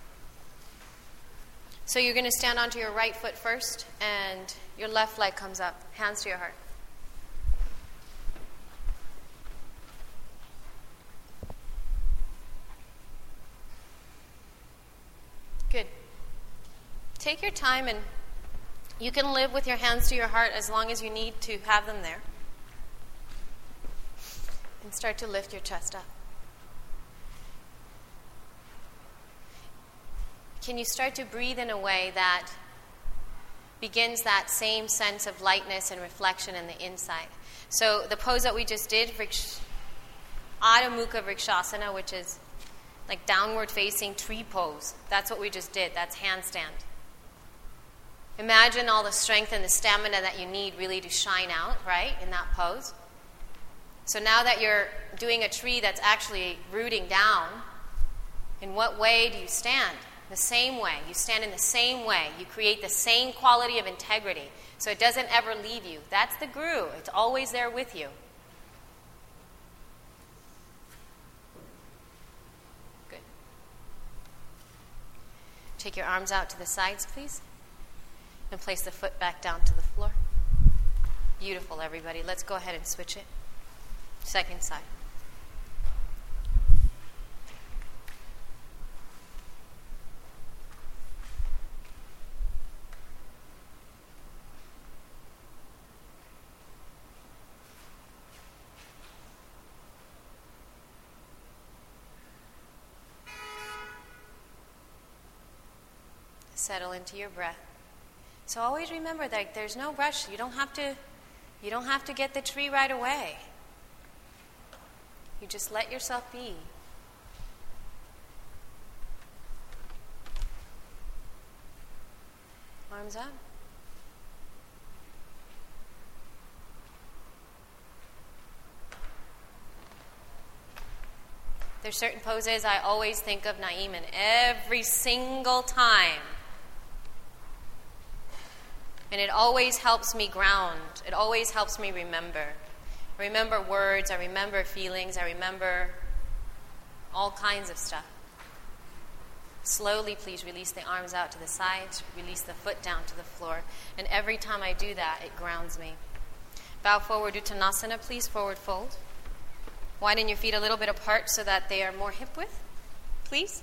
So you're going to stand onto your right foot first, and your left leg comes up, hands to your heart. Good. Take your time, and you can live with your hands to your heart as long as you need to have them there. And start to lift your chest up. Can you start to breathe in a way that begins that same sense of lightness and reflection in the inside? So, the pose that we just did, Vriks- Adho Mukha Vrikshasana, which is like downward facing tree pose. That's what we just did. That's handstand. Imagine all the strength and the stamina that you need really to shine out, right, in that pose. So now that you're doing a tree that's actually rooting down, in what way do you stand? The same way. You stand in the same way. You create the same quality of integrity. So it doesn't ever leave you. That's the guru. It's always there with you. Good. Take your arms out to the sides, please. And place the foot back down to the floor. Beautiful, everybody. Let's go ahead and switch it. Second side. Settle into your breath. So always remember that there's no rush. You don't have to you don't have to get the tree right away. You just let yourself be. Arms up. There's certain poses I always think of Naeem in every single time. And it always helps me ground. It always helps me remember. I remember words, I remember feelings, I remember all kinds of stuff. Slowly, please release the arms out to the sides, release the foot down to the floor. And every time I do that, it grounds me. Bow forward, Uttanasana, please, forward fold. Widen your feet a little bit apart so that they are more hip width, please.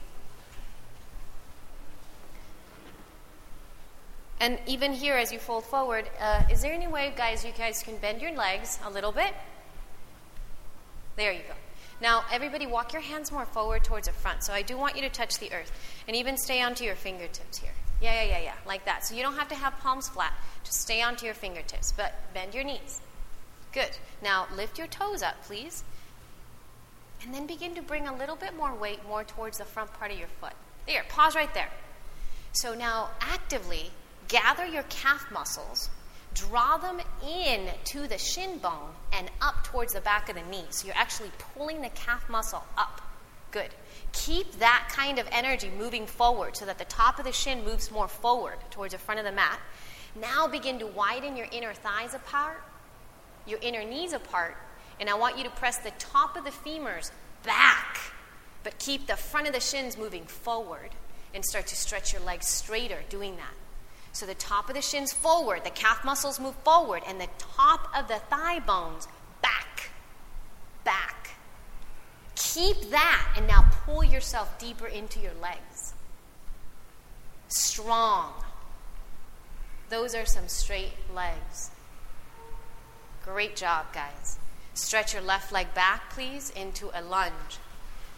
And even here, as you fold forward, uh, is there any way, guys, you guys can bend your legs a little bit? There you go. Now, everybody, walk your hands more forward towards the front. So I do want you to touch the earth. And even stay onto your fingertips here. Yeah, yeah, yeah, yeah, like that. So you don't have to have palms flat. Just stay onto your fingertips, but bend your knees. Good. Now, lift your toes up, please. And then begin to bring a little bit more weight more towards the front part of your foot. There, pause right there. So now, actively gather your calf muscles, draw them in to the shin bone and up towards the back of the knee. So you're actually pulling the calf muscle up. Good. Keep that kind of energy moving forward so that the top of the shin moves more forward towards the front of the mat. Now begin to widen your inner thighs apart, your inner knees apart, and I want you to press the top of the femurs back, but keep the front of the shins moving forward and start to stretch your legs straighter doing that. So the top of the shins forward, the calf muscles move forward, and the top of the thigh bones back, back. Keep that, and now pull yourself deeper into your legs. Strong. Those are some straight legs. Great job, guys. Stretch your left leg back, please, into a lunge.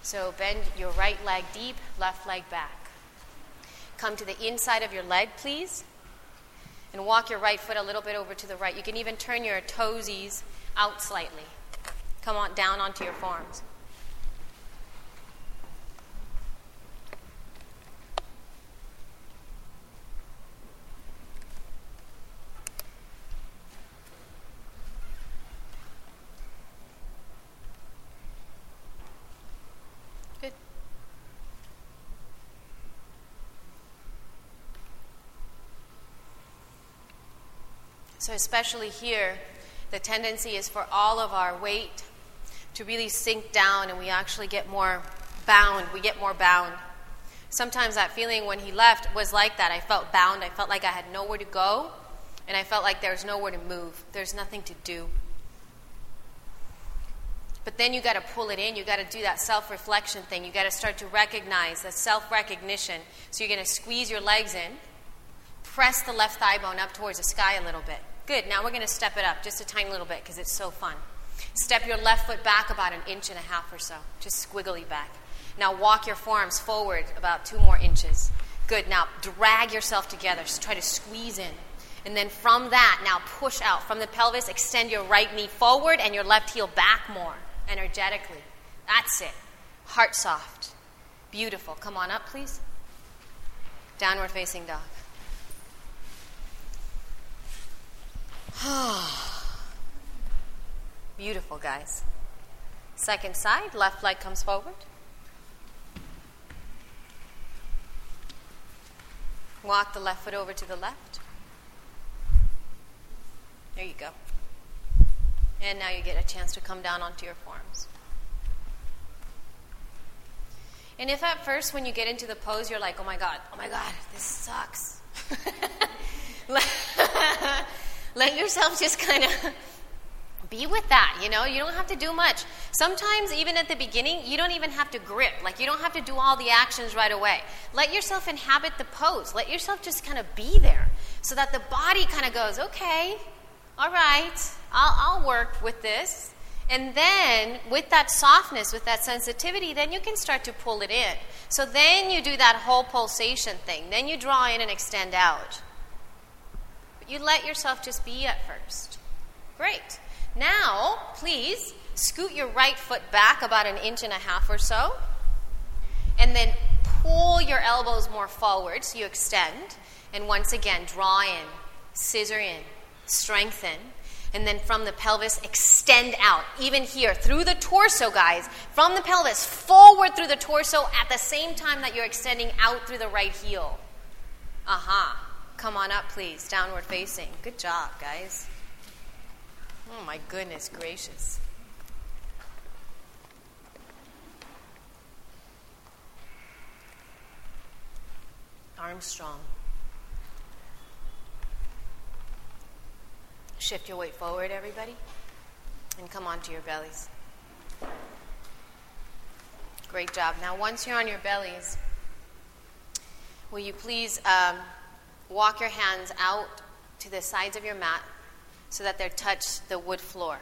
So bend your right leg deep, left leg back. Come to the inside of your leg, please. And walk your right foot a little bit over to the right. You can even turn your toesies out slightly. Come on down onto your forearms. So, especially here, the tendency is for all of our weight to really sink down and we actually get more bound. We get more bound. Sometimes that feeling when he left was like that. I felt bound. I felt like I had nowhere to go and I felt like there was nowhere to move. There's nothing to do. But then you got to pull it in. You got to do that self reflection thing. You got to start to recognize the self recognition. So you're going to squeeze your legs in. Press the left thigh bone up towards the sky a little bit. Good. Now we're going to step it up just a tiny little bit because it's so fun. Step your left foot back about an inch and a half or so, just squiggly back. Now walk your forearms forward about two more inches. Good. Now drag yourself together. Just try to squeeze in. And then from that, now push out. From the pelvis, extend your right knee forward and your left heel back more energetically. That's it. Heart soft. Beautiful. Come on up, please. Downward facing dog. Beautiful, guys. Second side, left leg comes forward. Walk the left foot over to the left. There you go. And now you get a chance to come down onto your forearms. And if at first, when you get into the pose, you're like, oh my God, oh my God, this sucks. Let yourself just kind of be with that, you know? You don't have to do much. Sometimes, even at the beginning, you don't even have to grip. Like, you don't have to do all the actions right away. Let yourself inhabit the pose. Let yourself just kind of be there so that the body kind of goes, okay, all right, I'll, I'll work with this. And then, with that softness, with that sensitivity, then you can start to pull it in. So then you do that whole pulsation thing. Then you draw in and extend out. You let yourself just be at first. Great. Now, please scoot your right foot back about an inch and a half or so. And then pull your elbows more forward so you extend. And once again, draw in, scissor in, strengthen. And then from the pelvis, extend out. Even here, through the torso, guys. From the pelvis, forward through the torso at the same time that you're extending out through the right heel. Aha. Uh-huh. Come on up, please. Downward facing. Good job, guys. Oh, my goodness gracious. Armstrong. Shift your weight forward, everybody, and come onto your bellies. Great job. Now, once you're on your bellies, will you please um, walk your hands out to the sides of your mat so that they touch the wood floor?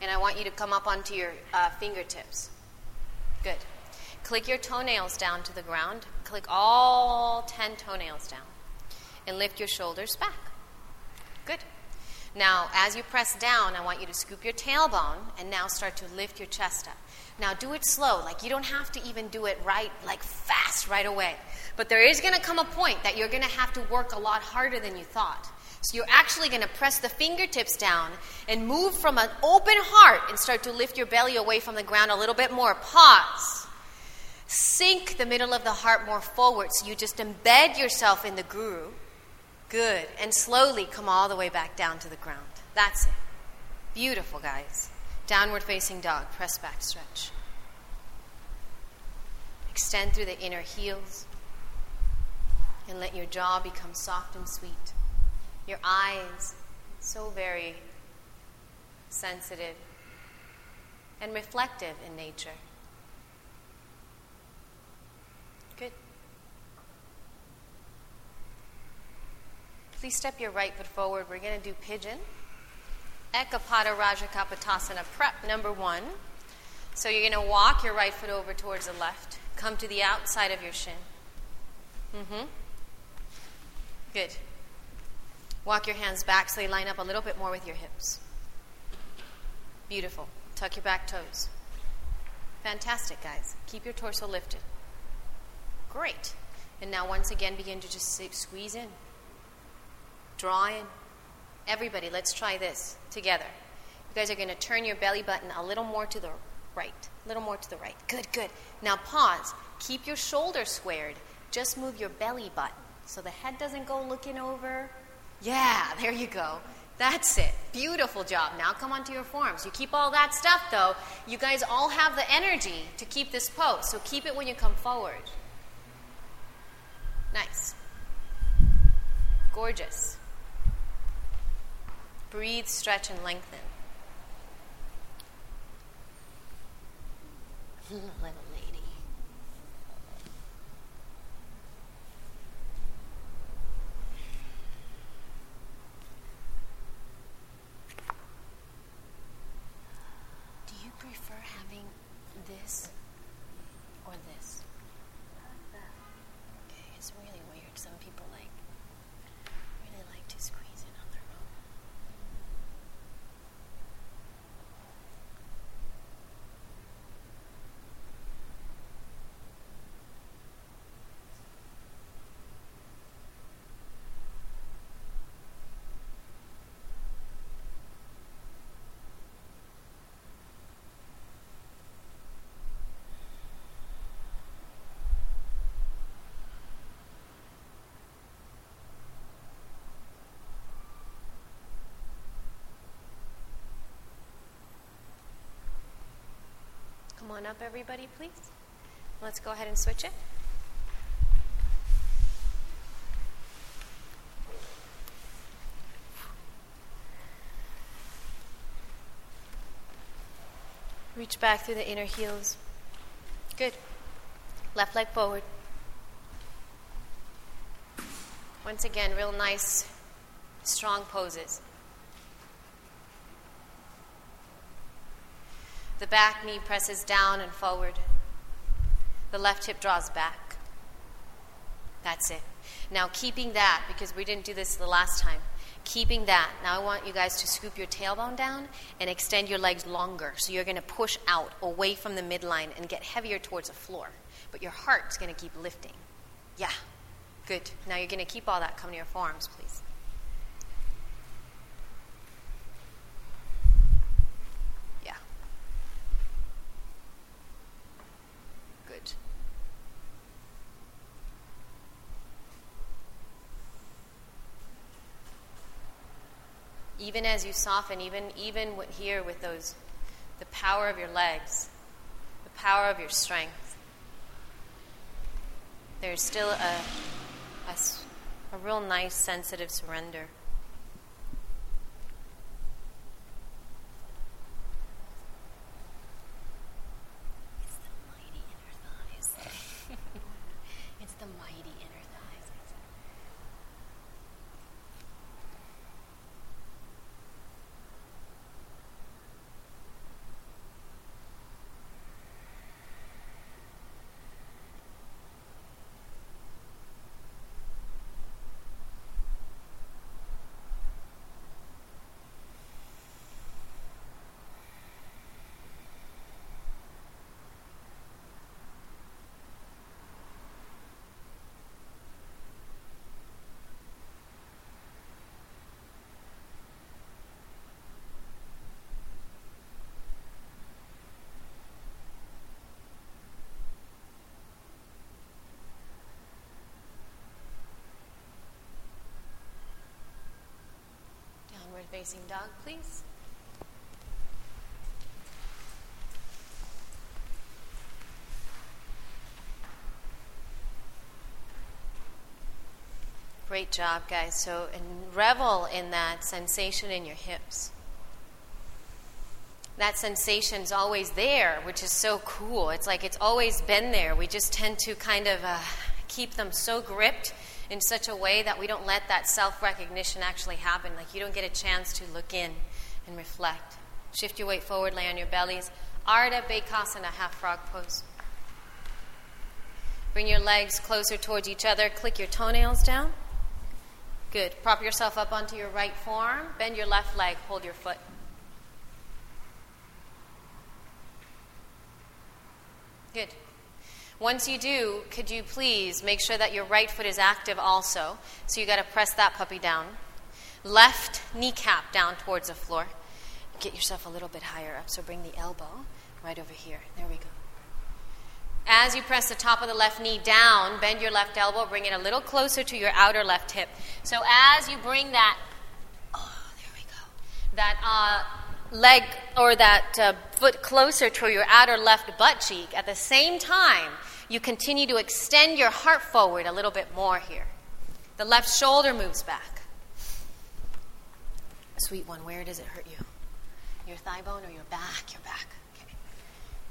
And I want you to come up onto your uh, fingertips. Good. Click your toenails down to the ground. Click all 10 toenails down. And lift your shoulders back. Good. Now, as you press down, I want you to scoop your tailbone and now start to lift your chest up. Now, do it slow. Like, you don't have to even do it right, like fast right away. But there is going to come a point that you're going to have to work a lot harder than you thought. So, you're actually going to press the fingertips down and move from an open heart and start to lift your belly away from the ground a little bit more. Pause. Sink the middle of the heart more forward so you just embed yourself in the guru Good. And slowly come all the way back down to the ground. That's it. Beautiful, guys. Downward facing dog. Press back, stretch. Extend through the inner heels. And let your jaw become soft and sweet. Your eyes, so very sensitive and reflective in nature. Good. Please step your right foot forward. We're going to do pigeon. Ekapada Raja Kapotasana prep number one. So you're going to walk your right foot over towards the left. Come to the outside of your shin. Mm-hmm. Good. Walk your hands back so they line up a little bit more with your hips. Beautiful. Tuck your back toes. Fantastic, guys. Keep your torso lifted. Great. And now, once again, begin to just squeeze in. Draw in. Everybody, let's try this together. You guys are going to turn your belly button a little more to the right. A little more to the right. Good, good. Now pause. Keep your shoulders squared. Just move your belly button so the head doesn't go looking over. Yeah, there you go. That's it. Beautiful job. Now come onto your forearms. You keep all that stuff though. You guys all have the energy to keep this pose, so keep it when you come forward. Nice. Gorgeous. Breathe, stretch, and lengthen. Little lady. prefer having this or this? Okay, it's really weird. Some people like really like to squeeze in on their own. Come on up, everybody, please. Let's go ahead and switch it. Reach back through the inner heels. Good. Left leg forward. Once again, real nice, strong poses. The back knee presses down and forward. The left hip draws back. That's it. Now, keeping that, because we didn't do this the last time, keeping that, now I want you guys to scoop your tailbone down and extend your legs longer. So you're going to push out away from the midline and get heavier towards the floor. But your heart's going to keep lifting. Yeah. Good. Now you're going to keep all that coming to your forearms, please. Yeah. Good. Even as you soften, even even here with those, the power of your legs, the power of your strength, there's still a a real nice, sensitive surrender. It's the mighty inner thighs. it's the mighty inner thighs. Downward dog, please. Great job, guys. So, and revel in that sensation in your hips. That sensation's always there, which is so cool. It's like it's always been there. We just tend to kind of uh, keep them so gripped in such a way that we don't let that self recognition actually happen. Like you don't get a chance to look in and reflect. Shift your weight forward, lay on your bellies. Ardha Bhekasana, half frog pose. Bring your legs closer towards each other. Click your toenails down. Good. Prop yourself up onto your right forearm. Bend your left leg. Hold your foot. Good. Once you do, could you please make sure that your right foot is active also? So you got to press that puppy down. Left kneecap down towards the floor. Get yourself a little bit higher up. So bring the elbow right over here. There we go. As you press the top of the left knee down, bend your left elbow, bring it a little closer to your outer left hip. So as you bring that, oh, there we go, that uh, leg or that uh, foot closer to your outer left butt cheek, at the same time, you continue to extend your heart forward a little bit more here. The left shoulder moves back. Sweet one, where does it hurt you? Your thigh bone or your back? Your back. Okay.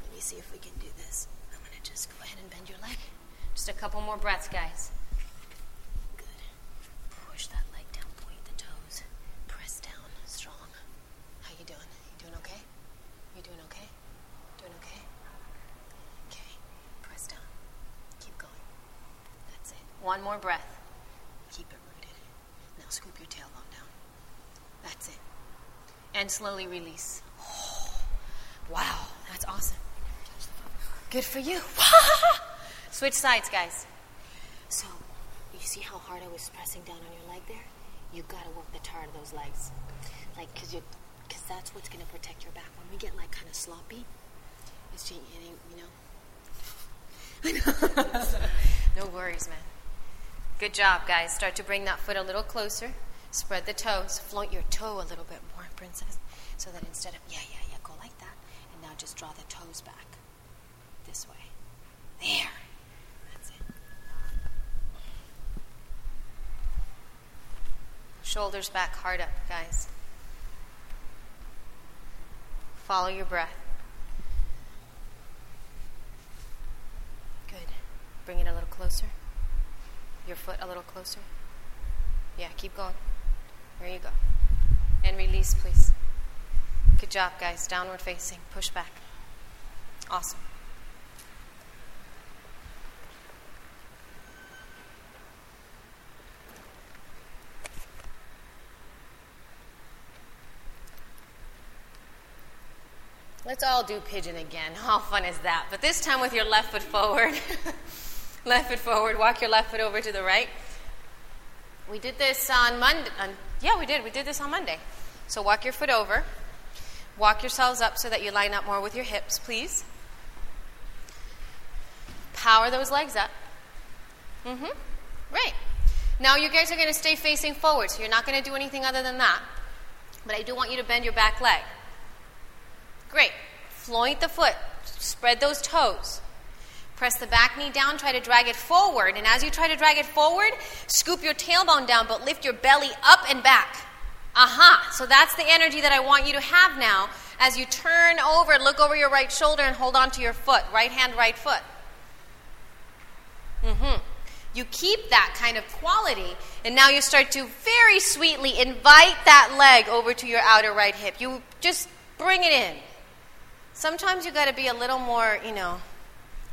Let me see if we can do this. I'm going to just go ahead and bend your leg. Just a couple more breaths, guys. Good. Push that leg down, point the toes. Press down, strong. How you doing? You doing okay? You doing okay? One more breath. Keep it rooted. Now scoop your tailbone down. That's it. And slowly release. wow, that's awesome. Good for you. Switch sides, guys. So, you see how hard I was pressing down on your leg there? You gotta work the tar of those legs. Like, cause you, cause that's what's gonna protect your back. When we get like kind of sloppy, it's just, you know. No worries, man. Good job, guys. Start to bring that foot a little closer. Spread the toes. Float your toe a little bit more, princess. So that instead of, yeah, yeah, yeah, go like that. And now just draw the toes back. This way. There. That's it. Shoulders back, heart up, guys. Follow your breath. Good. Bring it a little closer. Your foot a little closer. Yeah, keep going. There you go. And release, please. Good job, guys. Downward facing. Push back. Awesome. Let's all do pigeon again. How fun is that? But this time with your left foot forward. left foot forward. Walk your left foot over to the right. We did this on Monday. On, yeah, we did. We did this on Monday. So walk your foot over. Walk yourselves up so that you line up more with your hips, please. Power those legs up. Mm-hmm. Right. Now you guys are going to stay facing forward, so you're not going to do anything other than that. But I do want you to bend your back leg. Great. Float the foot. Spread those toes. Press the back knee down, try to drag it forward. And as you try to drag it forward, scoop your tailbone down, but lift your belly up and back. Aha. So that's the energy that I want you to have now as you turn over, look over your right shoulder, and hold on to your foot. Right hand, right foot. Mm-hmm. You keep that kind of quality, and now you start to very sweetly invite that leg over to your outer right hip. You just bring it in. Sometimes you got to be a little more, you know,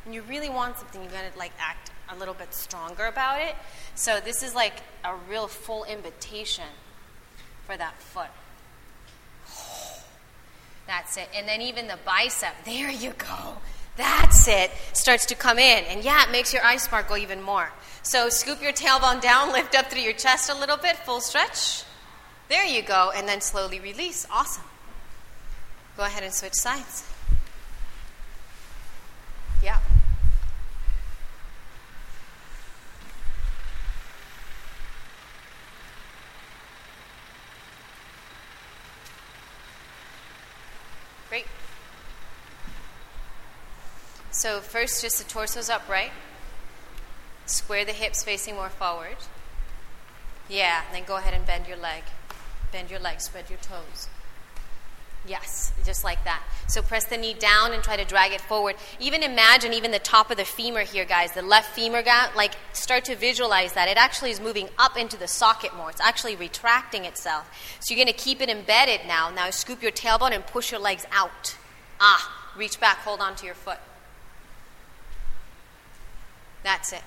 when you really want something, you got to like act a little bit stronger about it. So this is like a real full invitation for that foot. That's it. And then even the bicep, there you go. That's it. Starts to come in. And yeah, it makes your eyes sparkle even more. So scoop your tailbone down, lift up through your chest a little bit, full stretch. There you go. And then slowly release. Awesome. Go ahead and switch sides. Yeah. Great. So, first, just the torso's upright. Square the hips facing more forward. Yeah, then go ahead and bend your leg. Bend your leg, spread your toes. Yes, just like that. So press the knee down and try to drag it forward. Even imagine even the top of the femur here, guys, the left femur like start to visualize that. It actually is moving up into the socket more. It's actually retracting itself. So you're going to keep it embedded now. Now scoop your tailbone and push your legs out. Ah, reach back, hold on to your foot. That's it.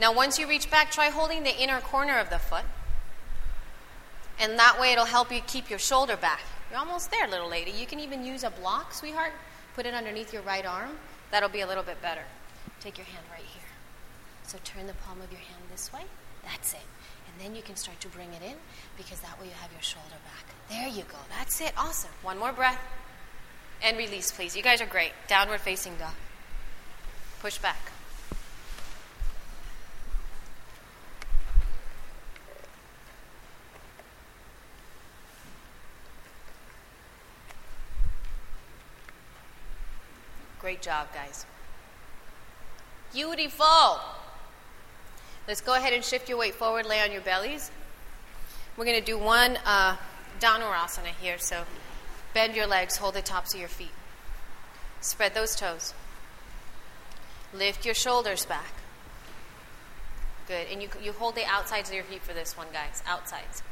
Now once you reach back, try holding the inner corner of the foot. And that way it'll help you keep your shoulder back. You're almost there, little lady. You can even use a block, sweetheart. Put it underneath your right arm. That'll be a little bit better. Take your hand right here. So turn the palm of your hand this way. That's it. And then you can start to bring it in because that way you have your shoulder back. There you go. That's it. Awesome. One more breath. And release, please. You guys are great. Downward facing dog. Push back. Great job, guys. Beautiful. Let's go ahead and shift your weight forward, lay on your bellies. We're going to do one uh, Dhanurasana here. So bend your legs, hold the tops of your feet. Spread those toes. Lift your shoulders back. Good. And you, you hold the outsides of your feet for this one, guys. Outsides.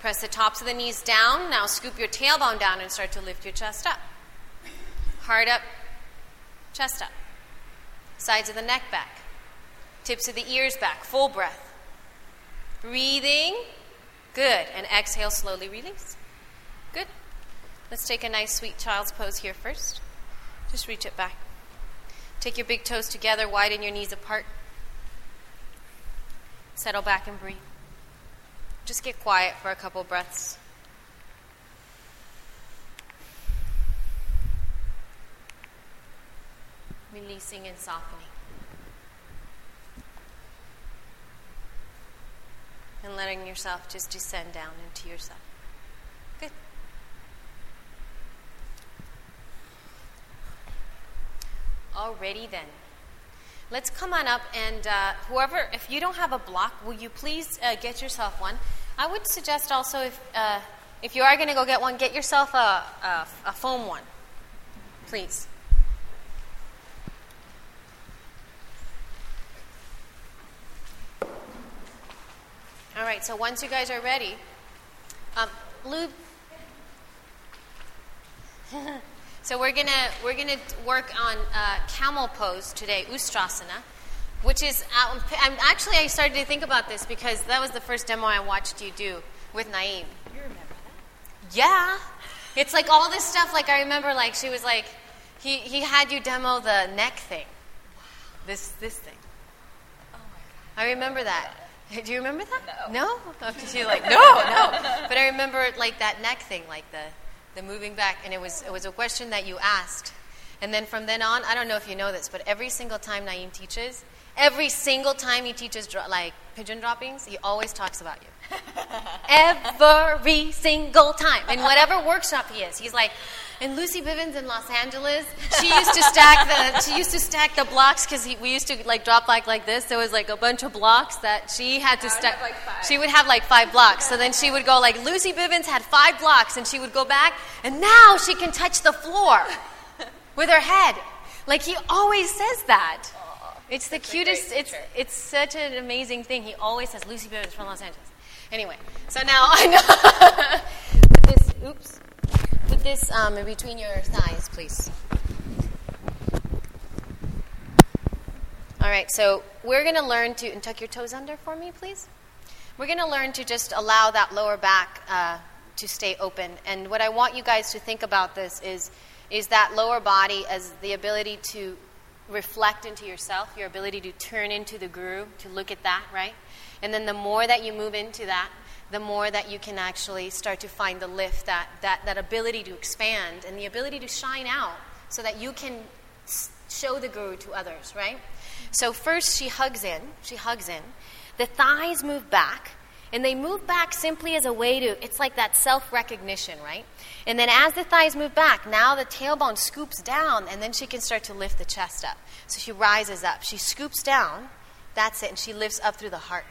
Press the tops of the knees down. Now scoop your tailbone down and start to lift your chest up. Heart up, chest up. Sides of the neck back. Tips of the ears back. Full breath. Breathing. Good. And exhale, slowly release. Good. Let's take a nice sweet child's pose here first. Just reach it back. Take your big toes together, widen your knees apart. Settle back and breathe. Just get quiet for a couple breaths. Releasing and softening. And letting yourself just descend down into yourself. Good. Alrighty then. Let's come on up and uh, whoever, if you don't have a block, will you please uh, get yourself one? I would suggest also if uh, if you are going to go get one, get yourself a, a, a foam one, please. All right. So once you guys are ready, um. So we're gonna we're gonna work on uh, camel pose today, Ustrasana, which is uh, I'm actually I started to think about this because that was the first demo I watched you do with Naeem. You remember that? Yeah, it's like all this stuff. Like I remember, like she was like, he he had you demo the neck thing, this this thing. Oh my god! I remember that. Do you remember that? No. No? She's like, no, no. But I remember like that neck thing, like the, the moving back, and it was it was a question that you asked, and then from then on, I don't know if you know this, but every single time Naeem teaches, every single time he teaches dro- like pigeon droppings, he always talks about you. every single time, in whatever workshop he is, he's like. And Lucy Bivens in Los Angeles, she used to stack the she used to stack the blocks because we used to like drop like like this. There was like a bunch of blocks that she had to stack. like. She would have like five blocks. So then she would go like Lucy Bivens had five blocks, and she would go back, and now she can touch the floor with her head. Like he always says that. It's the cutest. It's it's such an amazing thing. He always says Lucy Bivens from Los Angeles. Anyway, so now I know. This. Oops. Put this um, in between your thighs, please. All right, so we're going to learn to, and tuck your toes under for me, please. We're going to learn to just allow that lower back uh, to stay open. And what I want you guys to think about this is, is that lower body as the ability to reflect into yourself, your ability to turn into the guru, to look at that, right? And then the more that you move into that, the more that you can actually start to find the lift, that, that, that ability to expand and the ability to shine out so that you can show the guru to others, right? So first she hugs in, she hugs in. The thighs move back, and they move back simply as a way to, it's like that self recognition, right? And then as the thighs move back, now the tailbone scoops down, and then she can start to lift the chest up. So she rises up. She scoops down, that's it, and she lifts up through the heart.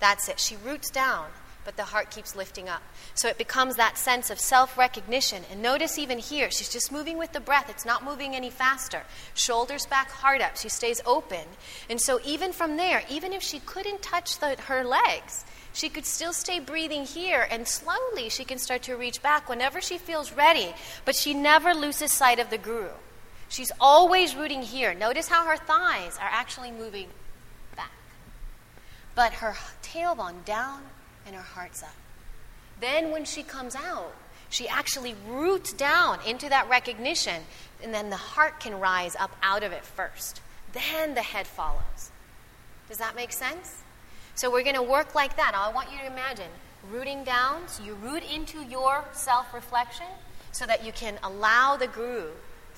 That's it. She roots down, but the heart keeps lifting up. So it becomes that sense of self recognition. And notice even here, she's just moving with the breath. It's not moving any faster. Shoulders back, heart up. She stays open. And so even from there, even if she couldn't touch the, her legs, she could still stay breathing here. And slowly she can start to reach back whenever she feels ready. But she never loses sight of the guru. She's always rooting here. Notice how her thighs are actually moving back but her tailbone down and her heart's up. Then when she comes out, she actually roots down into that recognition, and then the heart can rise up out of it first. Then the head follows. Does that make sense? So we're going to work like that. Now, I want you to imagine rooting down. So you root into your self reflection so that you can allow the guru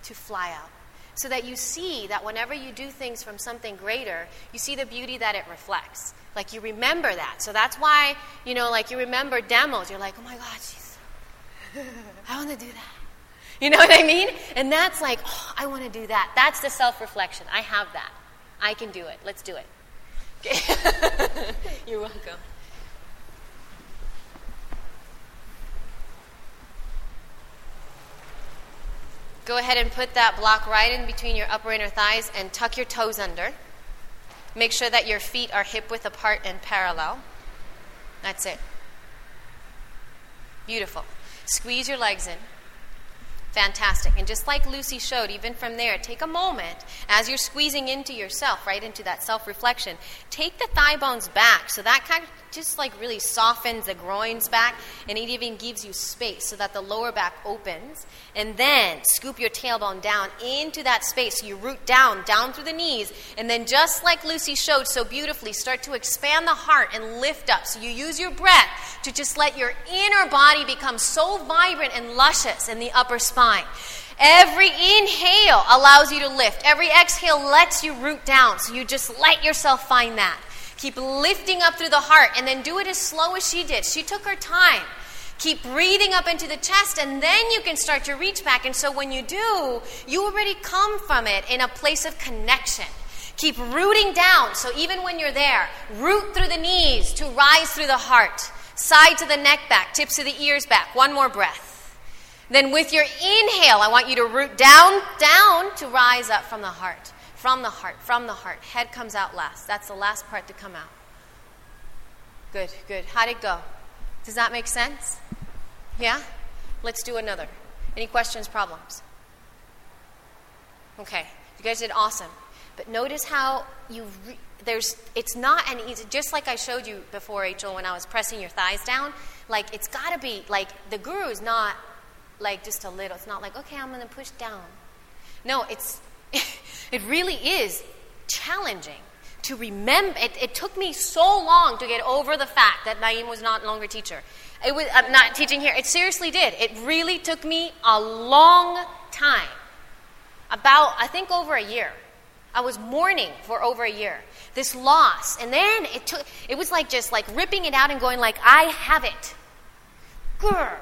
to fly out. So that you see that whenever you do things from something greater, you see the beauty that it reflects. Like you remember that. So that's why, you know, like you remember demos. You're like, oh my God, she's, I want to do that. You know what I mean? And that's like, oh, I want to do that. That's the self reflection. I have that. I can do it. Let's do it. Okay. You're welcome. Go ahead and put that block right in between your upper inner thighs and tuck your toes under. Make sure that your feet are hip width apart and parallel. That's it. Beautiful. Squeeze your legs in. Fantastic. And just like Lucy showed, even from there, take a moment as you're squeezing into yourself, right into that self reflection. Take the thigh bones back. So that just like really softens the groins back and it even gives you space so that the lower back opens. And then scoop your tailbone down into that space. So you root down, down through the knees. And then just like Lucy showed so beautifully, start to expand the heart and lift up. So you use your breath to just let your inner body become so vibrant and luscious in the upper spine. Every inhale allows you to lift. Every exhale lets you root down. So you just let yourself find that. Keep lifting up through the heart and then do it as slow as she did. She took her time. Keep breathing up into the chest and then you can start to reach back. And so when you do, you already come from it in a place of connection. Keep rooting down. So even when you're there, root through the knees to rise through the heart. Side to the neck back, tips to the ears back. One more breath. Then with your inhale, I want you to root down, down to rise up from the heart. From the heart, from the heart. Head comes out last. That's the last part to come out. Good, good. How'd it go? Does that make sense? Yeah? Let's do another. Any questions, problems? Okay. You guys did awesome. But notice how you re- there's it's not an easy just like I showed you before, Rachel, when I was pressing your thighs down. Like it's got to be like the guru is not like just a little. It's not like okay, I'm to push down. No, it's it really is challenging to remember. It, it, took me so long to get over the fact that Naeem was not longer teacher. It was I'm not teaching here. It seriously did. It really took me a long time, about I think over a year. I was mourning for over a year. This loss, and then it took. It was like just like ripping it out and going like, I have it. Grr.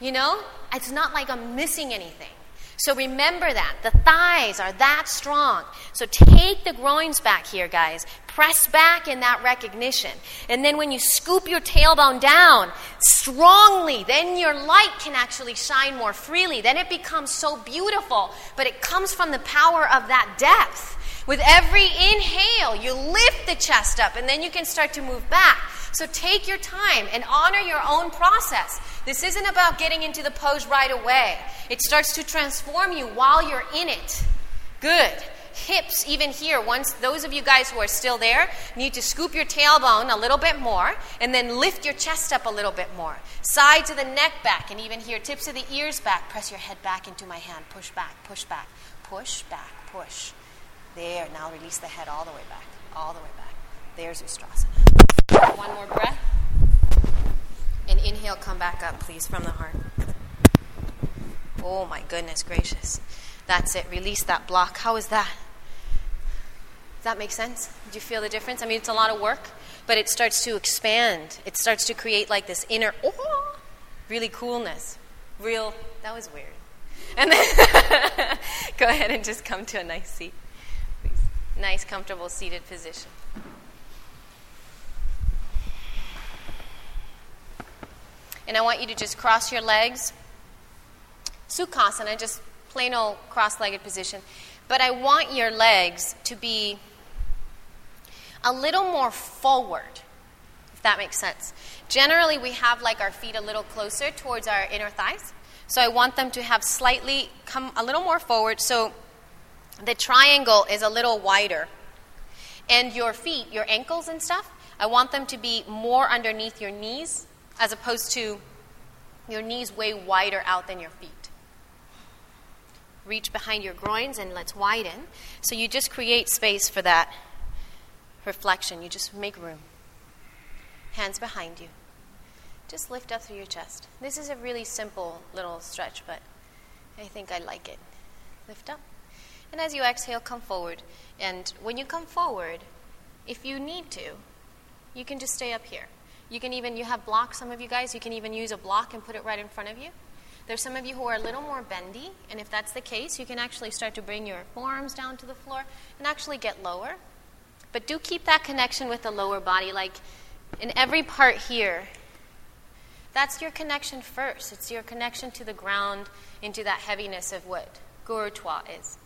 You know, it's not like I'm missing anything. So remember that. The thighs are that strong. So take the groins back here, guys. Press back in that recognition. And then when you scoop your tailbone down strongly, then your light can actually shine more freely. Then it becomes so beautiful. But it comes from the power of that depth. With every inhale, you lift the chest up and then you can start to move back. So take your time and honor your own process. This isn't about getting into the pose right away. It starts to transform you while you're in it. Good. Hips, even here, once those of you guys who are still there need to scoop your tailbone a little bit more and then lift your chest up a little bit more. Sides of the neck back, and even here, tips of the ears back. Press your head back into my hand. Push back, push back, push back, push. There, now release the head all the way back, all the way back. There's Ustrasana. One more breath. And inhale, come back up, please, from the heart. Oh my goodness gracious. That's it. Release that block. How is that? Does that make sense? Do you feel the difference? I mean, it's a lot of work, but it starts to expand. It starts to create like this inner, oh, really coolness. Real, that was weird. And then go ahead and just come to a nice seat please. nice, comfortable seated position. And I want you to just cross your legs. Sukhasana, just plain old cross legged position. But I want your legs to be a little more forward, if that makes sense. Generally, we have like our feet a little closer towards our inner thighs. So I want them to have slightly come a little more forward. So the triangle is a little wider. And your feet, your ankles and stuff, I want them to be more underneath your knees as opposed to your knees way wider out than your feet. Reach behind your groins and let's widen. So you just create space for that reflection. You just make room. Hands behind you. Just lift up through your chest. This is a really simple little stretch, but I think I like it. Lift up. And as you exhale, come forward. And when you come forward, if you need to, you can just stay up here. You can even, you have blocks, some of you guys, you can even use a block and put it right in front of you. There's some of you who are a little more bendy, and if that's the case, you can actually start to bring your forearms down to the floor and actually get lower. But do keep that connection with the lower body. Like in every part here, that's your connection first. It's your connection to the ground, into that heaviness of what Gurutva is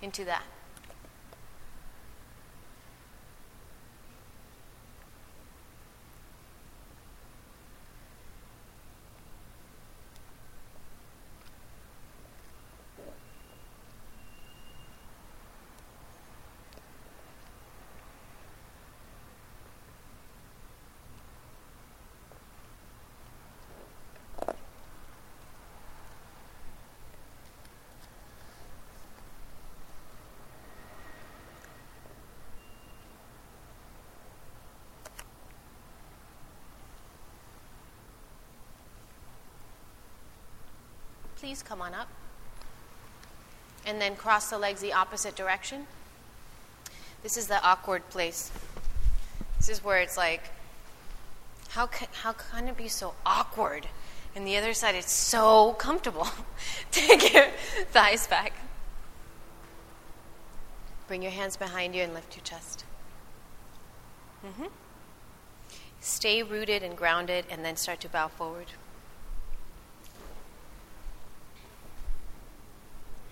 into that. Please come on up. And then cross the legs the opposite direction. This is the awkward place. This is where it's like, how can, how can it be so awkward? And the other side, it's so comfortable. Take your thighs back. Bring your hands behind you and lift your chest. Mm-hmm. Stay rooted and grounded, and then start to bow forward.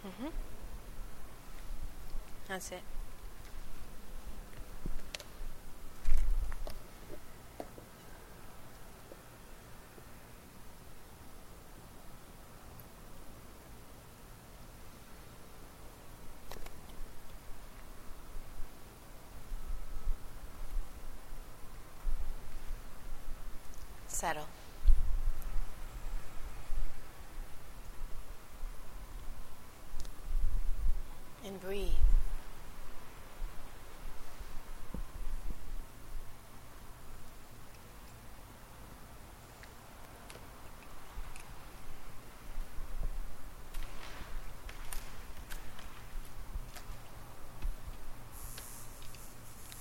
Mm-hmm. That's it. Settle. And breathe.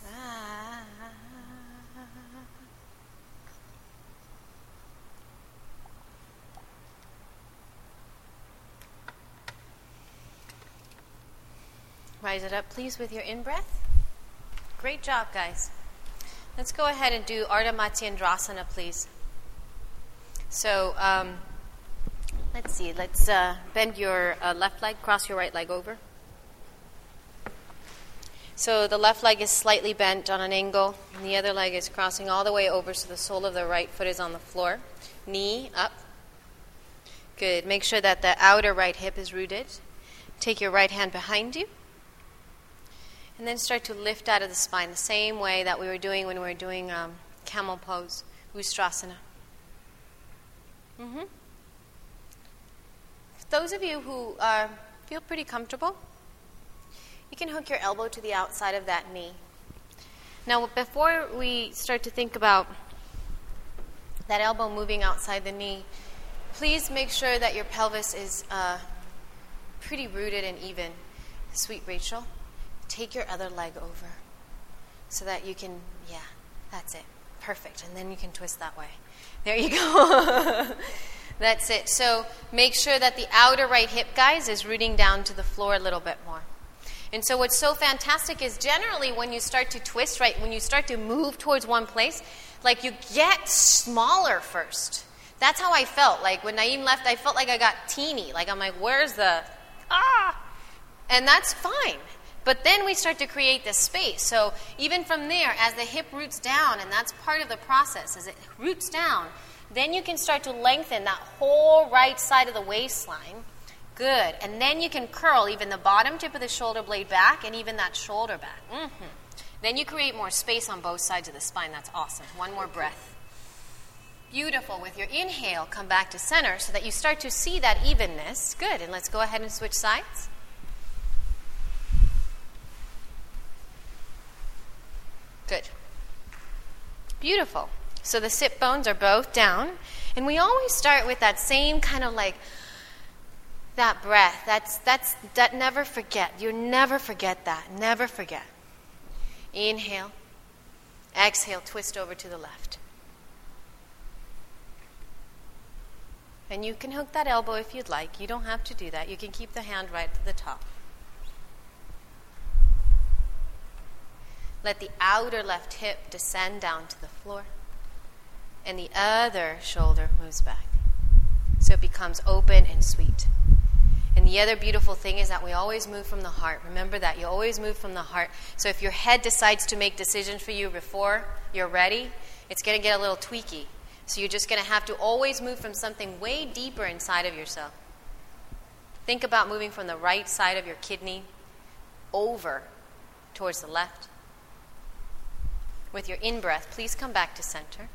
Ah. Rise it up, please, with your in breath. Great job, guys. Let's go ahead and do Ardha Matsyendrasana, please. So, um, let's see. Let's uh, bend your uh, left leg, cross your right leg over. So the left leg is slightly bent on an angle, and the other leg is crossing all the way over, so the sole of the right foot is on the floor. Knee up. Good. Make sure that the outer right hip is rooted. Take your right hand behind you. And then start to lift out of the spine the same way that we were doing when we were doing um, camel pose, Ustrasana. Mm-hmm. Those of you who uh, feel pretty comfortable, you can hook your elbow to the outside of that knee. Now, before we start to think about that elbow moving outside the knee, please make sure that your pelvis is uh, pretty rooted and even. Sweet Rachel take your other leg over so that you can, yeah, that's it. Perfect. And then you can twist that way. There you go. that's it. So make sure that the outer right hip, guys, is rooting down to the floor a little bit more. And so what's so fantastic is generally when you start to twist, right, when you start to move towards one place, like you get smaller first. That's how I felt. Like when Naeem left, I felt like I got teeny. Like I'm like, where's the ah? And that's fine. But then we start to create this space. So even from there, as the hip roots down, and that's part of the process, as it roots down, then you can start to lengthen that whole right side of the waistline. Good. And then you can curl even the bottom tip of the shoulder blade back and even that shoulder back. Mm-hmm. Then you create more space on both sides of the spine. That's awesome. One more breath. Beautiful. With your inhale, come back to center so that you start to see that evenness. Good. And let's go ahead and switch sides. Good. Beautiful. So the sit bones are both down. And we always start with that same kind of like that breath. That's that's that never forget. You never forget that. Never forget. Inhale. Exhale, twist over to the left. And you can hook that elbow if you'd like. You don't have to do that. You can keep the hand right to the top. Let the outer left hip descend down to the floor, and the other shoulder moves back. So it becomes open and sweet. And the other beautiful thing is that we always move from the heart. Remember that. You always move from the heart. So if your head decides to make decisions for you before you're ready, it's going to get a little tweaky. So you're just going to have to always move from something way deeper inside of yourself. Think about moving from the right side of your kidney over towards the left. With your in breath, please come back to center.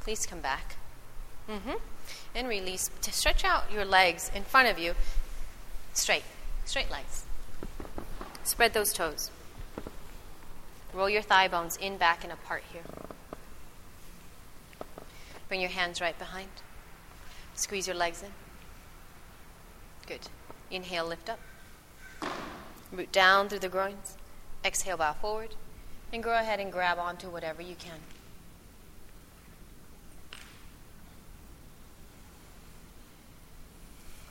Please come back. Mm-hmm. And release. To stretch out your legs in front of you. Straight. Straight legs. Spread those toes. Roll your thigh bones in, back, and apart here. Bring your hands right behind. Squeeze your legs in. Good. Inhale, lift up. Root down through the groins. Exhale, bow forward. And go ahead and grab onto whatever you can.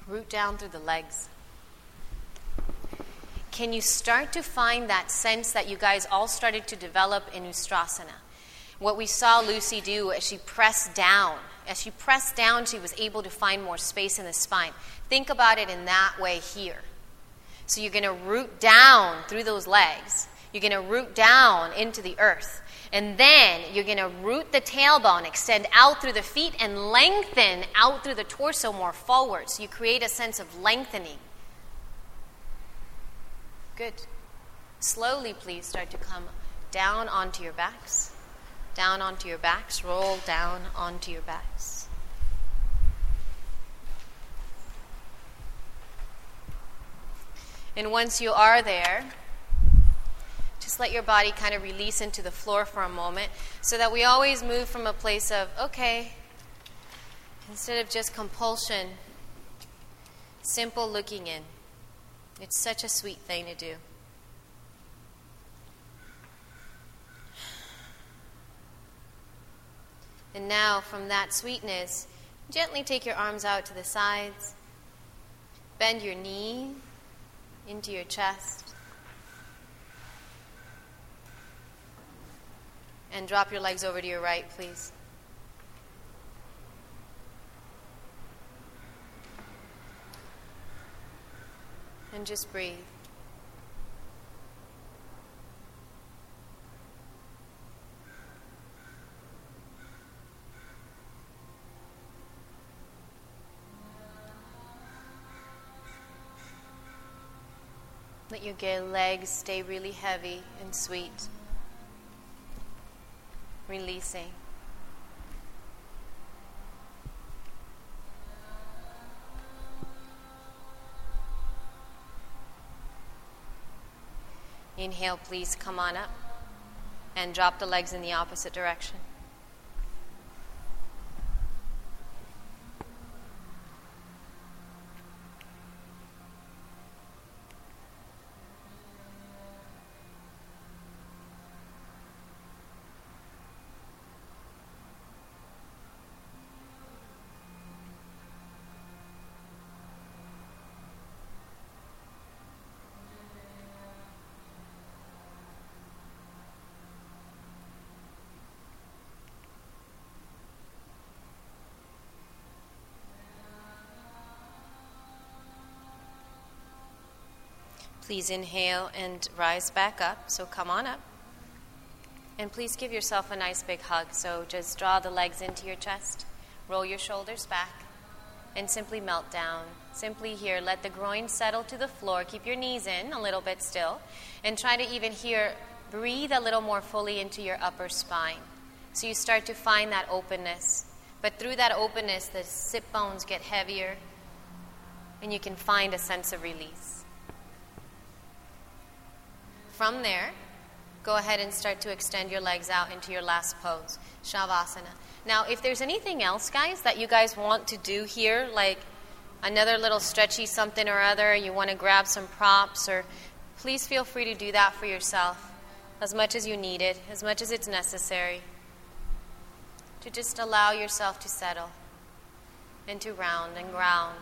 Root down through the legs. Can you start to find that sense that you guys all started to develop in Ustrasana? What we saw Lucy do as she pressed down, as she pressed down, she was able to find more space in the spine. Think about it in that way here. So you're going to root down through those legs. You're going to root down into the earth. And then you're going to root the tailbone, extend out through the feet, and lengthen out through the torso more forward. So you create a sense of lengthening. Good. Slowly, please start to come down onto your backs. Down onto your backs. Roll down onto your backs. And once you are there, just let your body kind of release into the floor for a moment so that we always move from a place of, okay, instead of just compulsion, simple looking in. It's such a sweet thing to do. And now, from that sweetness, gently take your arms out to the sides. Bend your knee into your chest. And drop your legs over to your right, please. And just breathe. Let your legs stay really heavy and sweet. Releasing. Inhale, please come on up and drop the legs in the opposite direction. Please inhale and rise back up. So come on up. And please give yourself a nice big hug. So just draw the legs into your chest, roll your shoulders back, and simply melt down. Simply here, let the groin settle to the floor. Keep your knees in a little bit still. And try to even here, breathe a little more fully into your upper spine. So you start to find that openness. But through that openness, the sit bones get heavier, and you can find a sense of release. From there, go ahead and start to extend your legs out into your last pose, Shavasana. Now, if there's anything else, guys, that you guys want to do here, like another little stretchy something or other, you want to grab some props, or please feel free to do that for yourself as much as you need it, as much as it's necessary. To just allow yourself to settle and to round and ground.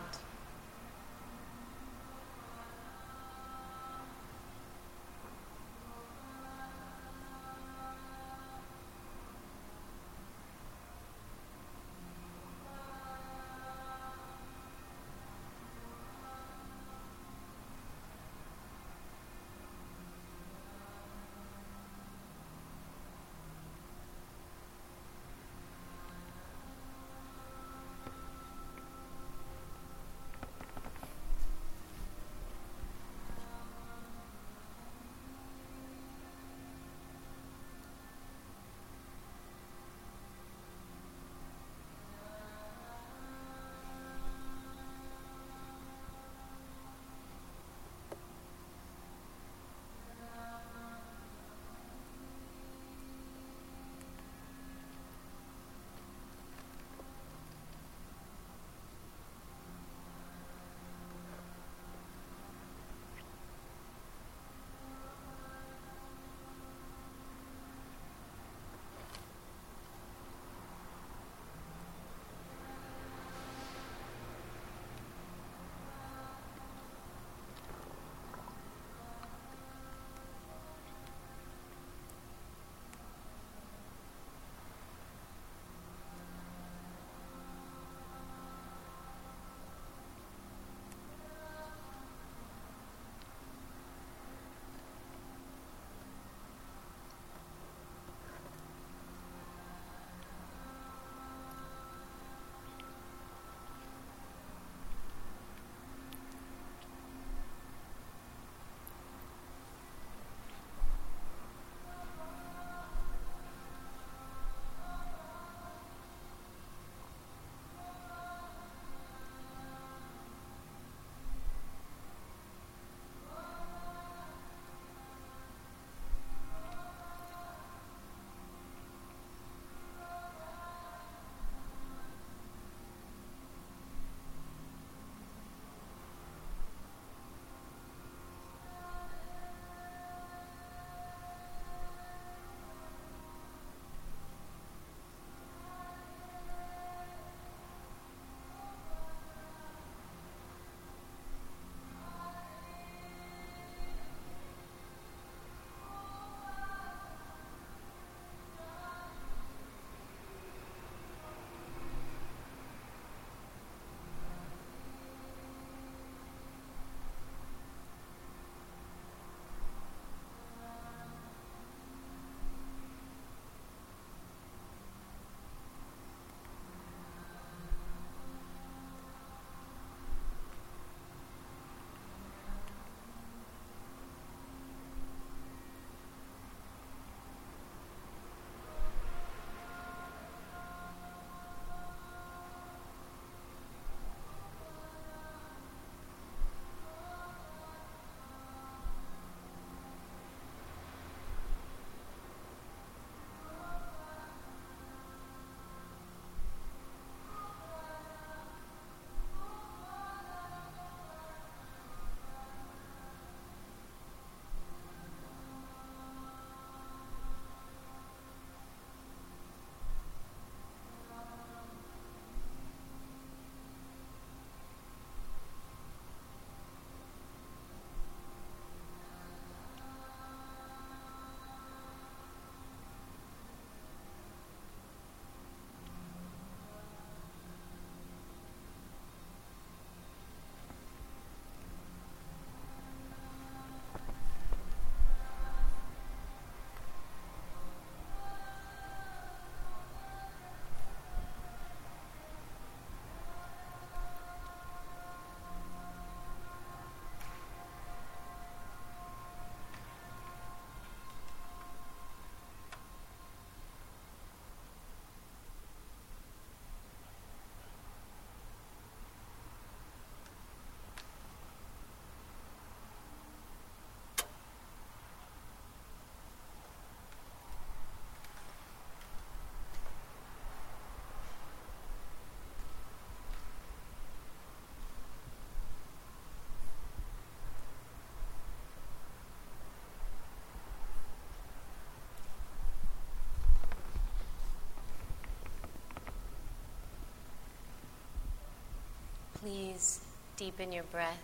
Deepen your breath.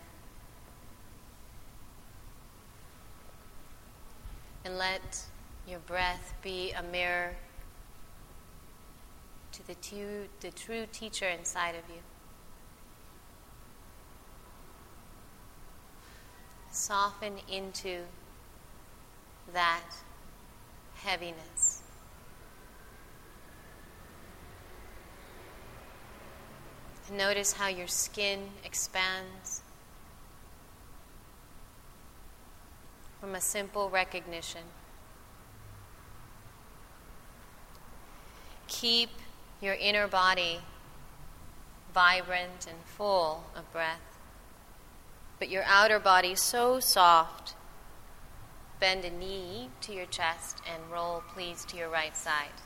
And let your breath be a mirror to the, the true teacher inside of you. Soften into that heaviness. And notice how your skin expands from a simple recognition. Keep your inner body vibrant and full of breath, but your outer body so soft. Bend a knee to your chest and roll, please, to your right side.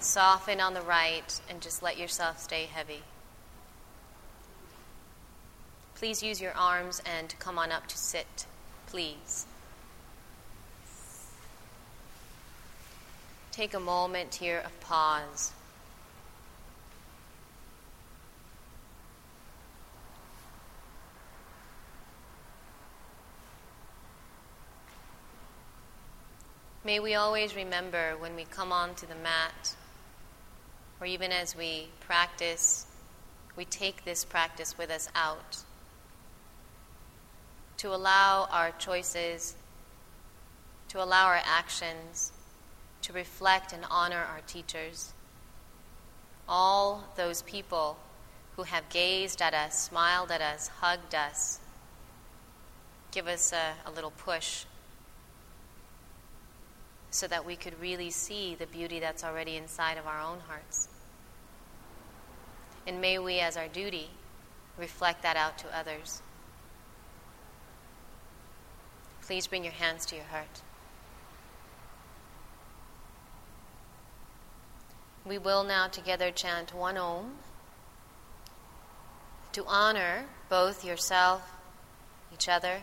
Soften on the right and just let yourself stay heavy. Please use your arms and come on up to sit, please. Take a moment here of pause. May we always remember when we come onto the mat, or even as we practice, we take this practice with us out, to allow our choices, to allow our actions to reflect and honor our teachers. All those people who have gazed at us, smiled at us, hugged us, give us a, a little push so that we could really see the beauty that's already inside of our own hearts. And may we, as our duty, reflect that out to others. Please bring your hands to your heart. We will now together chant one Om to honor both yourself, each other,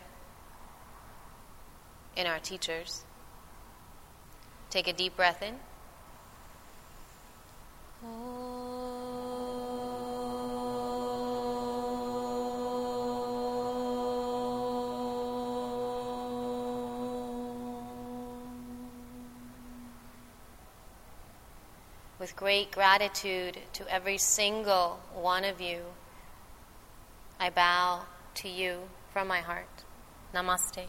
and our teachers. Take a deep breath in. with great gratitude to every single one of you, I bow to you from my heart. Namaste.